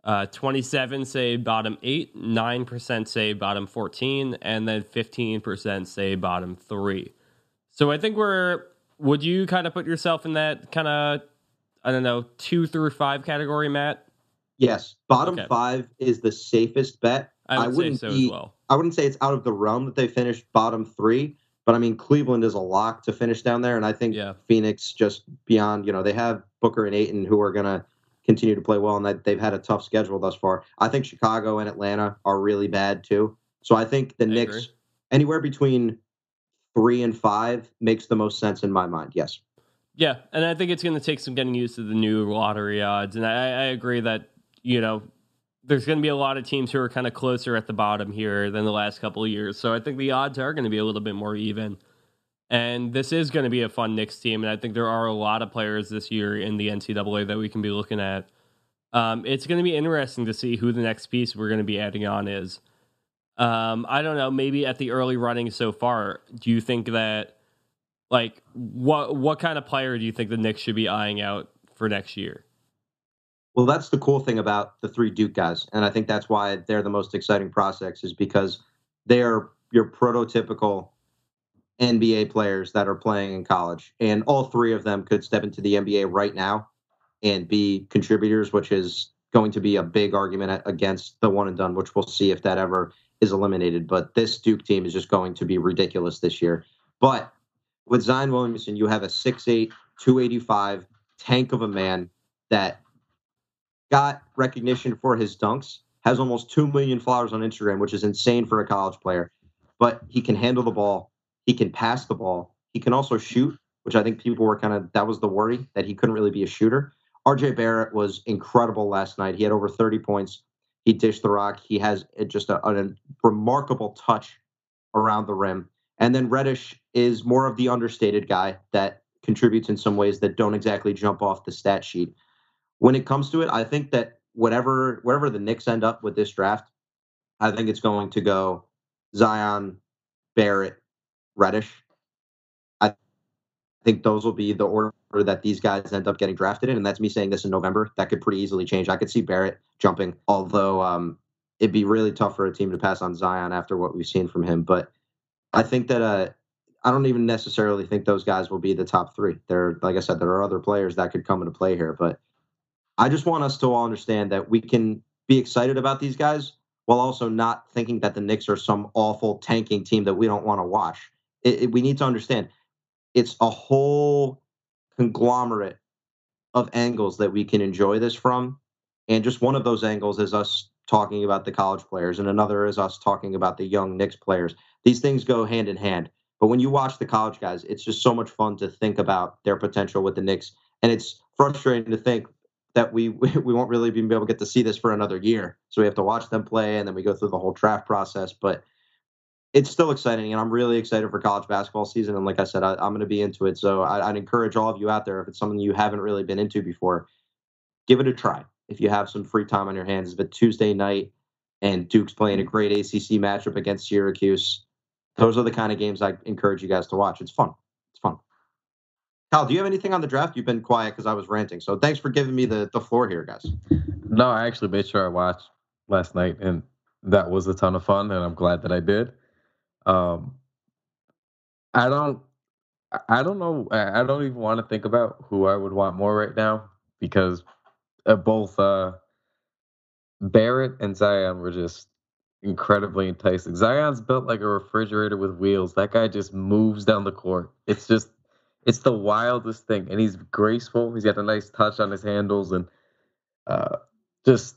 [SPEAKER 3] uh, twenty seven say bottom eight, nine percent say bottom fourteen, and then fifteen percent say bottom three. So I think we're. Would you kind of put yourself in that kind of I don't know two through five category, Matt?
[SPEAKER 1] Yes, bottom
[SPEAKER 3] Okay.
[SPEAKER 1] five is the safest bet.
[SPEAKER 3] I would say
[SPEAKER 1] wouldn't
[SPEAKER 3] so
[SPEAKER 1] be,
[SPEAKER 3] as well.
[SPEAKER 1] I wouldn't say it's out of the realm that they finished bottom three, but I mean Cleveland is a lock to finish down there, and I think
[SPEAKER 3] Yeah.
[SPEAKER 1] Phoenix just beyond. You know, they have Booker and Ayton who are going to continue to play well, and that they've had a tough schedule thus far. I think Chicago and Atlanta are really bad too. So I think the
[SPEAKER 3] I
[SPEAKER 1] Knicks
[SPEAKER 3] agree.
[SPEAKER 1] anywhere between three and five makes the most sense in my mind. Yes.
[SPEAKER 3] Yeah, and I think it's going to take some getting used to the new lottery odds, and I, I agree that you know there's going to be a lot of teams who are kind of closer at the bottom here than the last couple of years. So I think the odds are going to be a little bit more even, and this is going to be a fun Knicks team, and I think there are a lot of players this year in the NCAA that we can be looking at. Um, it's going to be interesting to see who the next piece we're going to be adding on is. Um, I don't know. Maybe at the early running so far, do you think that? like what what kind of player do you think the Knicks should be eyeing out for next year?
[SPEAKER 1] Well, that's the cool thing about the three Duke guys, and I think that's why they're the most exciting prospects, is because they are your prototypical NBA players that are playing in college, and all three of them could step into the NBA right now and be contributors, which is going to be a big argument against the one and done, which we'll see if that ever is eliminated. But this Duke team is just going to be ridiculous this year. But with Zion Williamson, you have a 6'8, 285 tank of a man that got recognition for his dunks, has almost 2 million followers on Instagram, which is insane for a college player. But he can handle the ball, he can pass the ball, he can also shoot, which I think people were kind of that was the worry that he couldn't really be a shooter. RJ Barrett was incredible last night. He had over 30 points. He dished the rock. He has just a, a remarkable touch around the rim. And then Reddish is more of the understated guy that contributes in some ways that don't exactly jump off the stat sheet. When it comes to it, I think that whatever wherever the Knicks end up with this draft, I think it's going to go Zion, Barrett, Reddish. I think those will be the order that these guys end up getting drafted in, and that's me saying this in November. That could pretty easily change. I could see Barrett jumping, although um, it'd be really tough for a team to pass on Zion after what we've seen from him. But I think that uh, I don't even necessarily think those guys will be the top three. There, like I said, there are other players that could come into play here, but I just want us to all understand that we can be excited about these guys while also not thinking that the Knicks are some awful tanking team that we don't want to watch. It, it, we need to understand it's a whole conglomerate of angles that we can enjoy this from, and just one of those angles is us talking about the college players, and another is us talking about the young Knicks players these things go hand in hand. But when you watch the college guys, it's just so much fun to think about their potential with the Knicks, and it's frustrating to think that we we won't really be able to get to see this for another year. So we have to watch them play, and then we go through the whole draft process. But it's still exciting, and I'm really excited for college basketball season. And like I said, I, am going to be into it. So I, I'd encourage all of you out there, if it's something you haven't really been into before, give it a try. If you have some free time on your hands, if it's Tuesday night and Duke's playing a mm-hmm. great ACC matchup against Syracuse those are the kind of games I encourage you guys to watch. It's fun. Kyle, do you have anything on the draft? You've been quiet because I was ranting. So thanks for giving me the, the floor here, guys.
[SPEAKER 2] No, I actually made sure I watched last night, and that was a ton of fun, and I'm glad that I did. Um, I don't, I don't know. I don't even want to think about who I would want more right now because uh, both uh, Barrett and Zion were just incredibly enticing. Zion's built like a refrigerator with wheels. That guy just moves down the court. It's just it's the wildest thing. And he's graceful. He's got a nice touch on his handles and uh just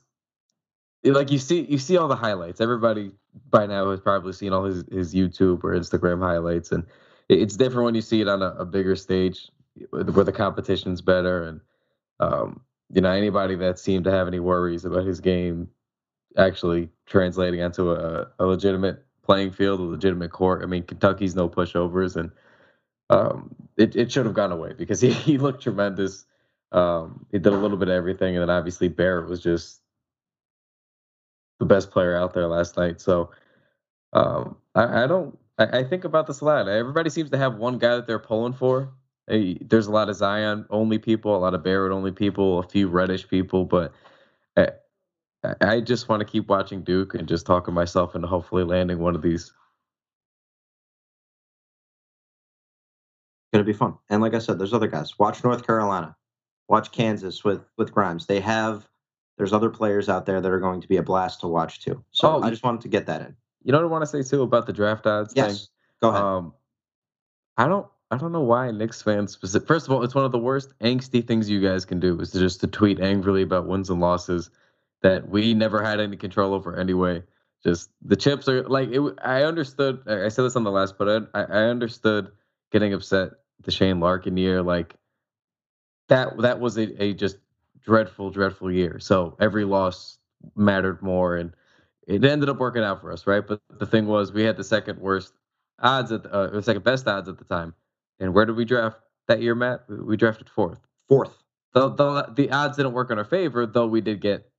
[SPEAKER 2] like you see you see all the highlights. Everybody by now has probably seen all his, his YouTube or Instagram highlights and it's different when you see it on a, a bigger stage where the competition's better and um, you know anybody that seemed to have any worries about his game actually translating onto a, a legitimate playing field, a legitimate court. I mean, Kentucky's no pushovers, and um, it, it should have gone away because he, he looked tremendous. Um, he did a little bit of everything, and then obviously Barrett was just the best player out there last night. So um, I, I, don't. I, I, think about this a lot. Everybody seems to have one guy that they're pulling for. There's a lot of Zion only people, a lot of Barrett only people, a few Reddish people, but I, I just want to keep watching Duke and just talking myself into hopefully landing one of these.
[SPEAKER 1] Going to be fun. And like I said, there's other guys. Watch North Carolina. Watch Kansas with with Grimes. They have there's other players out there that are going to be a blast to watch too. So oh, I just wanted to get that in.
[SPEAKER 2] You know what I want to say too about the draft odds
[SPEAKER 1] yes.
[SPEAKER 2] thing?
[SPEAKER 1] Go ahead. Um,
[SPEAKER 2] I don't I don't know why Knicks fans specific. First of all, it's one of the worst angsty things you guys can do is to just to tweet angrily about wins and losses that we never had any control over anyway. Just the chips are like it. I understood. I said this on the last, but I I understood getting upset the Shane Larkin year. Like that that was a, a just dreadful, dreadful year. So every loss mattered more, and it ended up working out for us, right? But the thing was, we had the second worst odds at the, uh, the second best odds at the time. And where did we draft that year, Matt? We drafted fourth.
[SPEAKER 1] Fourth.
[SPEAKER 2] The, the, the odds didn't work in our favor, though we did get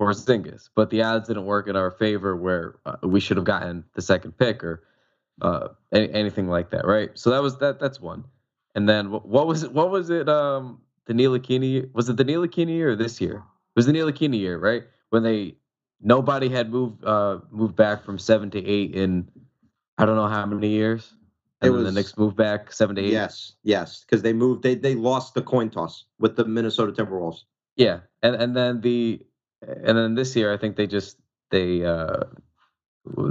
[SPEAKER 2] Porzingis. But the odds didn't work in our favor where uh, we should have gotten the second pick or uh, any, anything like that, right? So that was that. That's one. And then what, was it? What was it? Um, the Ntilikina was it the Ntilikina year or this year? It was the Ntilikina year, right? When they nobody had moved uh moved back from seven to eight in I don't know how many years. And it was the Knicks moved back seven to eight.
[SPEAKER 1] Yes, yes, because they moved. They they lost the coin toss with the Minnesota Timberwolves.
[SPEAKER 2] Yeah, and and then the and then this year I think they just they uh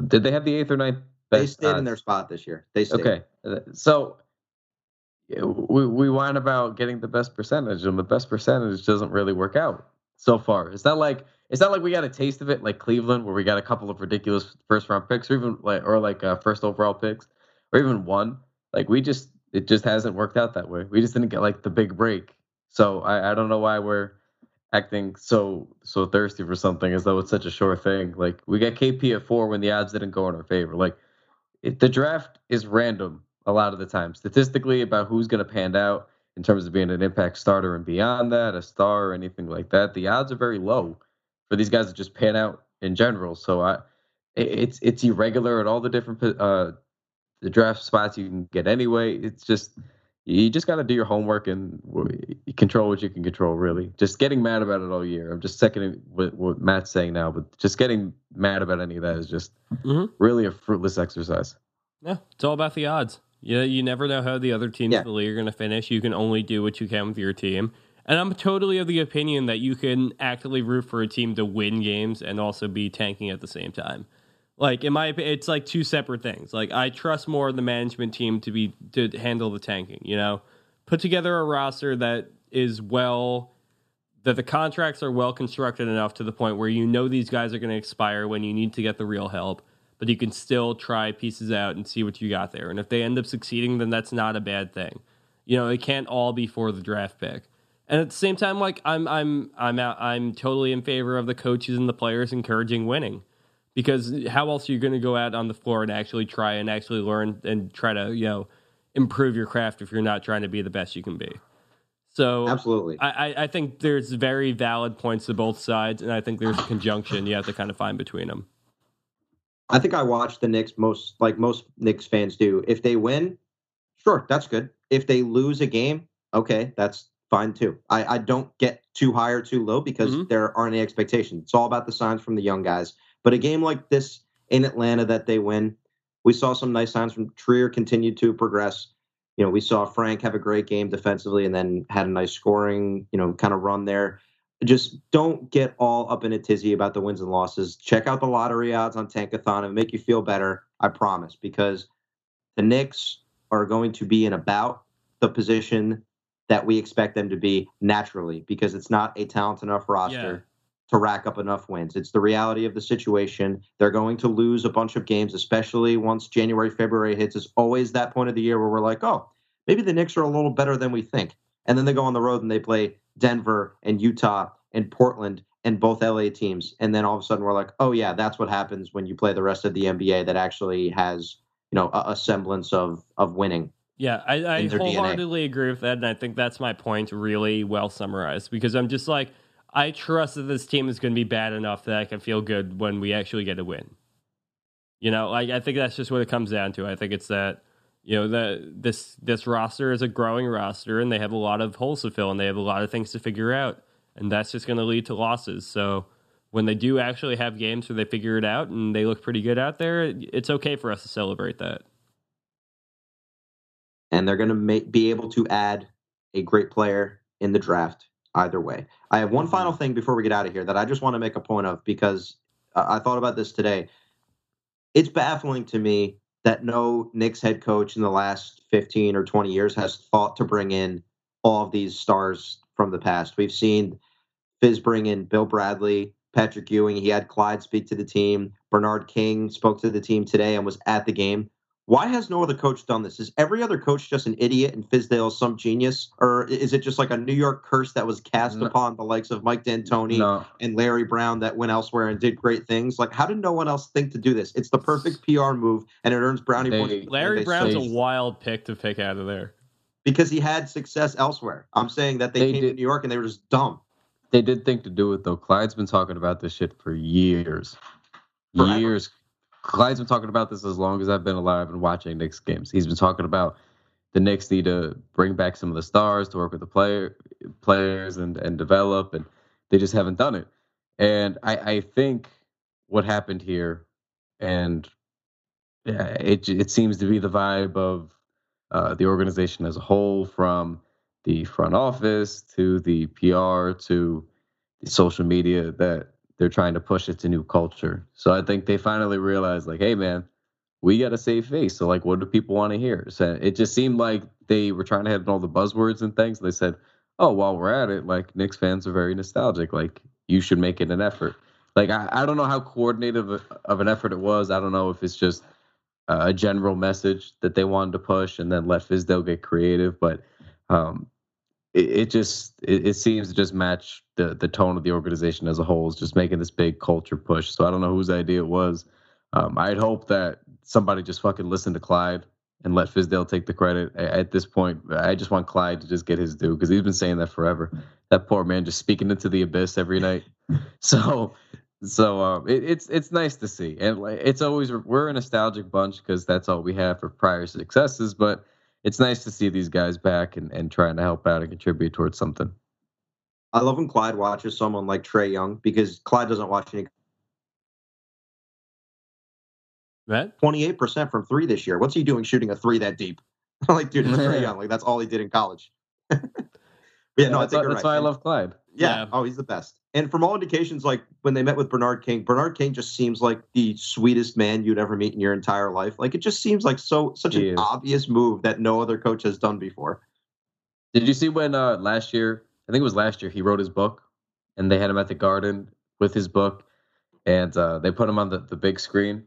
[SPEAKER 2] did they have the eighth or ninth?
[SPEAKER 1] they stayed odds? in their spot this year. They stayed.
[SPEAKER 2] Okay, so we we whine about getting the best percentage, and the best percentage doesn't really work out so far. It's not like it's not like we got a taste of it like Cleveland, where we got a couple of ridiculous first round picks, or even like or like uh, first overall picks, or even one. Like we just it just hasn't worked out that way. We just didn't get like the big break. So I I don't know why we're acting so so thirsty for something as though it's such a sure thing. Like we got KP at four when the odds didn't go in our favor. Like it, the draft is random a lot of the time. Statistically, about who's going to pan out in terms of being an impact starter and beyond that, a star or anything like that, the odds are very low for these guys to just pan out in general. So I, it's it's irregular at all the different uh, the draft spots you can get anyway. It's just you just got to do your homework and control what you can control. Really, just getting mad about it all year. I'm just seconding what, what Matt's saying now, but just getting mad about any of that is just mm-hmm. really a fruitless exercise.
[SPEAKER 3] Yeah, it's all about the odds. Yeah, you never know how the other teams yeah. in the league are going to finish. You can only do what you can with your team. And I'm totally of the opinion that you can actively root for a team to win games and also be tanking at the same time. Like in my opinion, it's like two separate things. Like I trust more the management team to be to handle the tanking. You know, put together a roster that is well that the contracts are well constructed enough to the point where you know these guys are going to expire when you need to get the real help but you can still try pieces out and see what you got there. And if they end up succeeding, then that's not a bad thing. You know, it can't all be for the draft pick. And at the same time, like I'm, I'm, I'm out, I'm totally in favor of the coaches and the players encouraging winning, because how else are you going to go out on the floor and actually try and actually learn and try to, you know, improve your craft if you're not trying to be the best you can be. So
[SPEAKER 1] absolutely,
[SPEAKER 3] I, I think there's very valid points to both sides, and I think there's a conjunction you have to kind of find between them.
[SPEAKER 1] I think I watch the Knicks most like most Knicks fans do. If they win, sure, that's good. If they lose a game, okay, that's fine too. I, I don't get too high or too low because mm-hmm. there aren't any expectations. It's all about the signs from the young guys. But a game like this in Atlanta that they win, we saw some nice signs from Trier continued to progress. You know, we saw Frank have a great game defensively and then had a nice scoring, you know, kind of run there just don't get all up in a tizzy about the wins and losses. Check out the lottery odds on Tankathon and make you feel better. I promise, because the Knicks are going to be in about the position that we expect them to be naturally, because it's not a talent enough roster to rack up enough wins. It's the reality of the situation. They're going to lose a bunch of games, especially once January, February hits. It's always that point of the year where we're like, oh, maybe the Knicks are a little better than we think. And then they go on the road and they play Denver and Utah and Portland and both LA teams. And then all of a sudden we're like, oh yeah, that's what happens when you play the rest of the NBA that actually has, you know, a, a semblance of of winning.
[SPEAKER 3] Yeah, I, I
[SPEAKER 1] their DNA.
[SPEAKER 3] wholeheartedly agree with that, and I think that's my point really well summarized. Because I'm just like, I trust that this team is going to be bad enough that I can feel good when we actually get a win. You know, like I think that's just what it comes down to. I think it's that you know the this this roster is a growing roster, and they have a lot of holes to fill, and they have a lot of things to figure out, and that's just going to lead to losses. So when they do actually have games where they figure it out and they look pretty good out there, it's okay for us to celebrate that.
[SPEAKER 1] and they're going to be able to add a great player in the draft either way. I have one final thing before we get out of here that I just want to make a point of because I thought about this today. It's baffling to me that no Knicks head coach in the last 15 or 20 years has thought to bring in all of these stars from the past. We've seen Fizz bring in Bill Bradley, Patrick Ewing. He had Clyde speak to the team. Bernard King spoke to the team today and was at the game. Why has no other coach done this? Is every other coach just an idiot and Fizdale some genius? Or is it just like a New York curse that was cast
[SPEAKER 2] No.
[SPEAKER 1] upon the likes of Mike D'Antoni
[SPEAKER 2] No,
[SPEAKER 1] and Larry Brown that went elsewhere and did great things? Like, how did no one else think to do this? It's the perfect PR move and it earns brownie
[SPEAKER 2] They-
[SPEAKER 1] points. for the fan
[SPEAKER 3] Larry
[SPEAKER 1] base.
[SPEAKER 3] Brown's a wild pick to pick out of there.
[SPEAKER 1] because he had success elsewhere. I'm saying that they,
[SPEAKER 2] They
[SPEAKER 1] came to New York and they were just dumb.
[SPEAKER 2] they did think to do it though. Clyde's been talking about this shit for years,
[SPEAKER 1] Forever.
[SPEAKER 2] years. Clyde's been talking about this as long as I've been alive and watching Knicks games. He's been talking about the Knicks need to bring back some of the stars to work with the player players and and develop, and they just haven't done it. And I, I think what happened here, and it it seems to be the vibe of uh, the organization as a whole, from the front office to the PR to the social media, that they're trying to push it to new culture. So I think they finally realized, like, hey man, we got to save face. So like, what do people want to hear? So it just seemed like they were trying to on all the buzzwords and things. They said, oh, while we're at it, like Knicks fans are very nostalgic. Like you should make it an effort. Like I, I don't know how coordinated of, of an effort it was. I don't know if it's just uh, a general message that they wanted to push and then let Fizdale get creative. But um, it, it just it, it seems to just match the the tone of the organization as a whole. Is just making this big culture push. So I don't know whose idea it was. Um, I'd hope that somebody just fucking listened to Clyde and let Fizdale take the credit. At this point, I just want Clyde to just get his due because he's been saying that forever. That poor man just speaking into the abyss every night. So, so um, it, it's it's nice to see, and it's always we're a nostalgic bunch because that's all we have for prior successes. But it's nice to see these guys back and, and trying to help out and contribute towards something.
[SPEAKER 1] I love when Clyde watches someone like Trae Young because Clyde doesn't watch any
[SPEAKER 3] Matt?
[SPEAKER 1] 28% from three this year. What's he doing shooting a three that deep? like, dude, it's Trae Young. Like, that's all he did in college. but yeah, no, I
[SPEAKER 2] that's,
[SPEAKER 1] think
[SPEAKER 2] why-
[SPEAKER 1] you're
[SPEAKER 2] that's
[SPEAKER 1] right.
[SPEAKER 2] why I love Clyde.
[SPEAKER 1] Yeah.
[SPEAKER 3] Yeah.
[SPEAKER 1] Oh, he's the best. And from all indications, like when they met with Bernard King, Bernard King just seems like the sweetest man you'd ever meet in your entire life. Like it just seems like so such
[SPEAKER 2] He
[SPEAKER 1] an
[SPEAKER 2] is.
[SPEAKER 1] obvious move that no other coach has done before.
[SPEAKER 2] Did you see when uh, last year? I think it was last year. He wrote his book, and they had him at the Garden with his book, and uh, they put him on the, the big screen.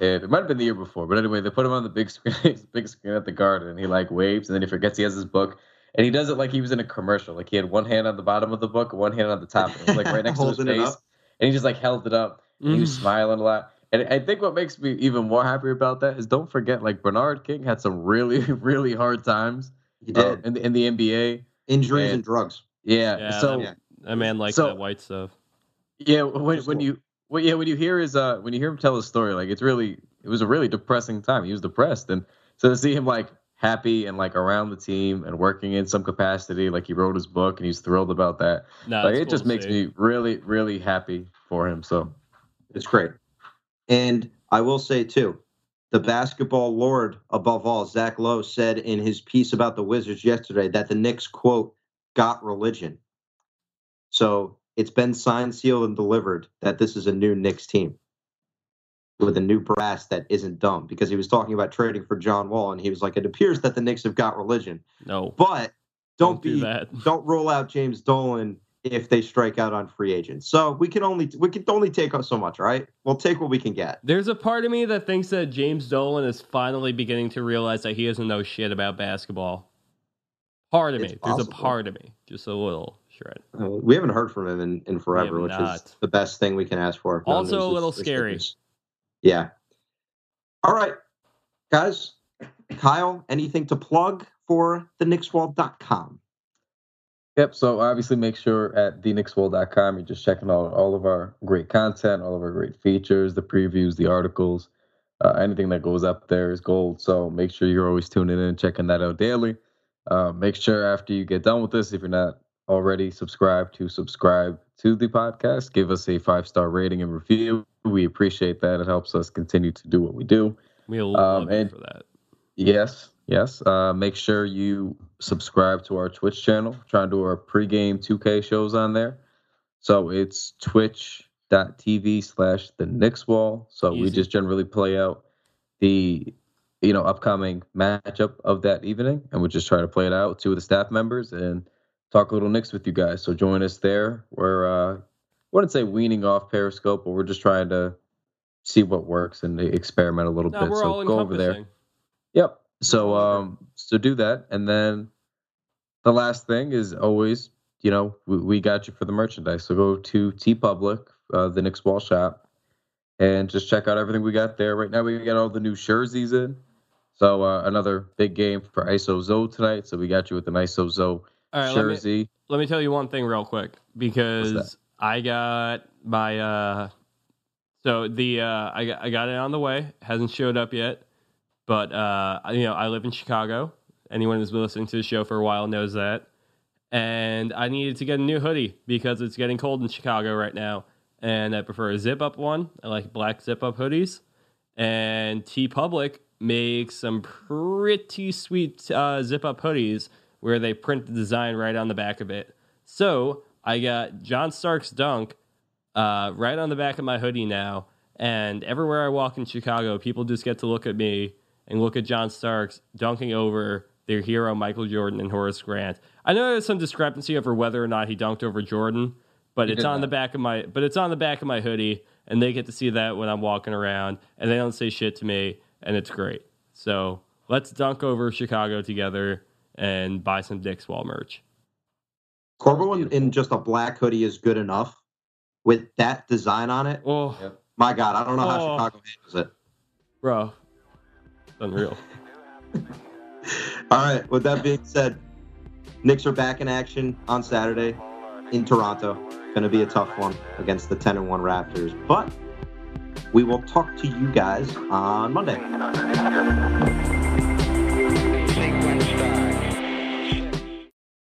[SPEAKER 2] And it might have been the year before, but anyway, they put him on the big screen, big screen at the Garden, and he like waves, and then he forgets he has his book, and he does it like he was in a commercial. Like he had one hand on the bottom of the book, and one hand on the top, and it was like right next to his face, and he just like held it up, and he was smiling a lot. And I think what makes me even more happy about that is don't forget, like Bernard King had some really, really hard times
[SPEAKER 1] He
[SPEAKER 2] uh,
[SPEAKER 1] did
[SPEAKER 2] in, the, in the NBA.
[SPEAKER 1] injuries
[SPEAKER 2] and-
[SPEAKER 1] and drugs.
[SPEAKER 2] Yeah.
[SPEAKER 3] Yeah,
[SPEAKER 2] so
[SPEAKER 1] yeah.
[SPEAKER 3] A man like
[SPEAKER 2] So-
[SPEAKER 3] that white stuff.
[SPEAKER 2] yeah, when when you well, yeah, when you hear his uh when you hear him tell his story, like it's really it was a really depressing time. He was depressed, and so to see him like happy and like around the team and working in some capacity, like he wrote his book and he's thrilled about that.
[SPEAKER 3] No,
[SPEAKER 2] like it
[SPEAKER 3] cool
[SPEAKER 2] just makes
[SPEAKER 3] see.
[SPEAKER 2] me really really happy for him. So
[SPEAKER 1] It's great. And I will say too, the basketball lord above all, Zach Lowe, said in his piece about the Wizards yesterday that the Knicks quote got religion. So it's been signed, sealed, and delivered that this is a new Knicks team with a new brass that isn't dumb. Because he was talking about trading for John Wall, and he was like, "It appears that the Knicks have got religion,
[SPEAKER 3] No,
[SPEAKER 1] but don't,
[SPEAKER 3] do
[SPEAKER 1] be
[SPEAKER 3] that.
[SPEAKER 1] don't roll out James Dolan if they strike out on free agents. So we can only we can only take so much, right? We'll take what we can get.
[SPEAKER 3] There's a part of me that thinks that James Dolan is finally beginning to realize that he doesn't know shit about basketball. Part of
[SPEAKER 1] It's
[SPEAKER 3] me. There's a part of me. Just a little shred.
[SPEAKER 1] Uh, we haven't heard from him in, in forever, which is the best thing we can ask for.
[SPEAKER 3] Also
[SPEAKER 1] news
[SPEAKER 3] a little scary.
[SPEAKER 1] Yeah. All right, guys. Kyle, anything to plug for the Knickswall.com?
[SPEAKER 2] Yep. So obviously, make sure at theknickswall.com you're just checking out all of our great content, all of our great features, the previews, the articles. Uh, anything that goes up there is gold. So make sure you're always tuning in and checking that out daily. Uh, make sure after you get done with this, if you're not already subscribed, to subscribe to the podcast. Give us a five star rating and review. We appreciate that. It helps us continue to do what we do.
[SPEAKER 3] We'll love you
[SPEAKER 2] and-
[SPEAKER 3] for that.
[SPEAKER 2] Yes, yes. Uh, make sure you subscribe to our Twitch channel. Trying to do our pregame 2K shows on there. So it's twitch.tv slash the Knicks wall. So we just generally play out the you know upcoming matchup of that evening and we just try to play it out with two of the staff members and talk a little Knicks with you guys. So join us there. We're uh wouldn't say weaning off Periscope, but we're just trying to see what works and experiment a little
[SPEAKER 3] No,
[SPEAKER 2] bit. so go over there. Yep. So um so do that and then the last thing is always, you know, we, we got you for the merchandise. So go to TeePublic, uh, the Knicks Wall Shop, and just check out everything we got there. Right now we got all the new jerseys in. So uh, another big game for ISO Zo tonight. So we got you with an ISO Zo
[SPEAKER 3] All right, let me,
[SPEAKER 2] jersey.
[SPEAKER 3] let me tell you one thing real quick because I got my uh so the uh I got, I got it on the way. Hasn't showed up yet but uh you know I live in Chicago. Anyone who's been listening to the show for a while knows that. And I needed to get a new hoodie because it's getting cold in Chicago right now. And I prefer a zip up one. I like black zip up hoodies. And TeePublic makes some pretty sweet uh, zip up hoodies where they print the design right on the back of it. So I got John Starks' dunk uh, right on the back of my hoodie now, and everywhere I walk in Chicago, people just get to look at me and look at John Starks dunking over their hero Michael Jordan and Horace Grant. I know there's some discrepancy over whether or not he dunked over Jordan, but
[SPEAKER 2] He
[SPEAKER 3] it's on the back of my but it's on the back of my hoodie, and they get to see that when I'm walking around, and they don't say shit to me, and it's great. So let's dunk over Chicago together and buy some Knicks Wall merch.
[SPEAKER 1] Corbo in, in just a black hoodie is good enough. With that design on it,
[SPEAKER 3] Oh,
[SPEAKER 2] Yep.
[SPEAKER 1] my God, I don't know how
[SPEAKER 3] Oh.
[SPEAKER 1] Chicago handles it.
[SPEAKER 3] bro, it's unreal.
[SPEAKER 1] All right. With that being said, Knicks are back in action on Saturday in Toronto. Going to be a tough one against the 10 and 1 Raptors, but we will talk to you guys on Monday.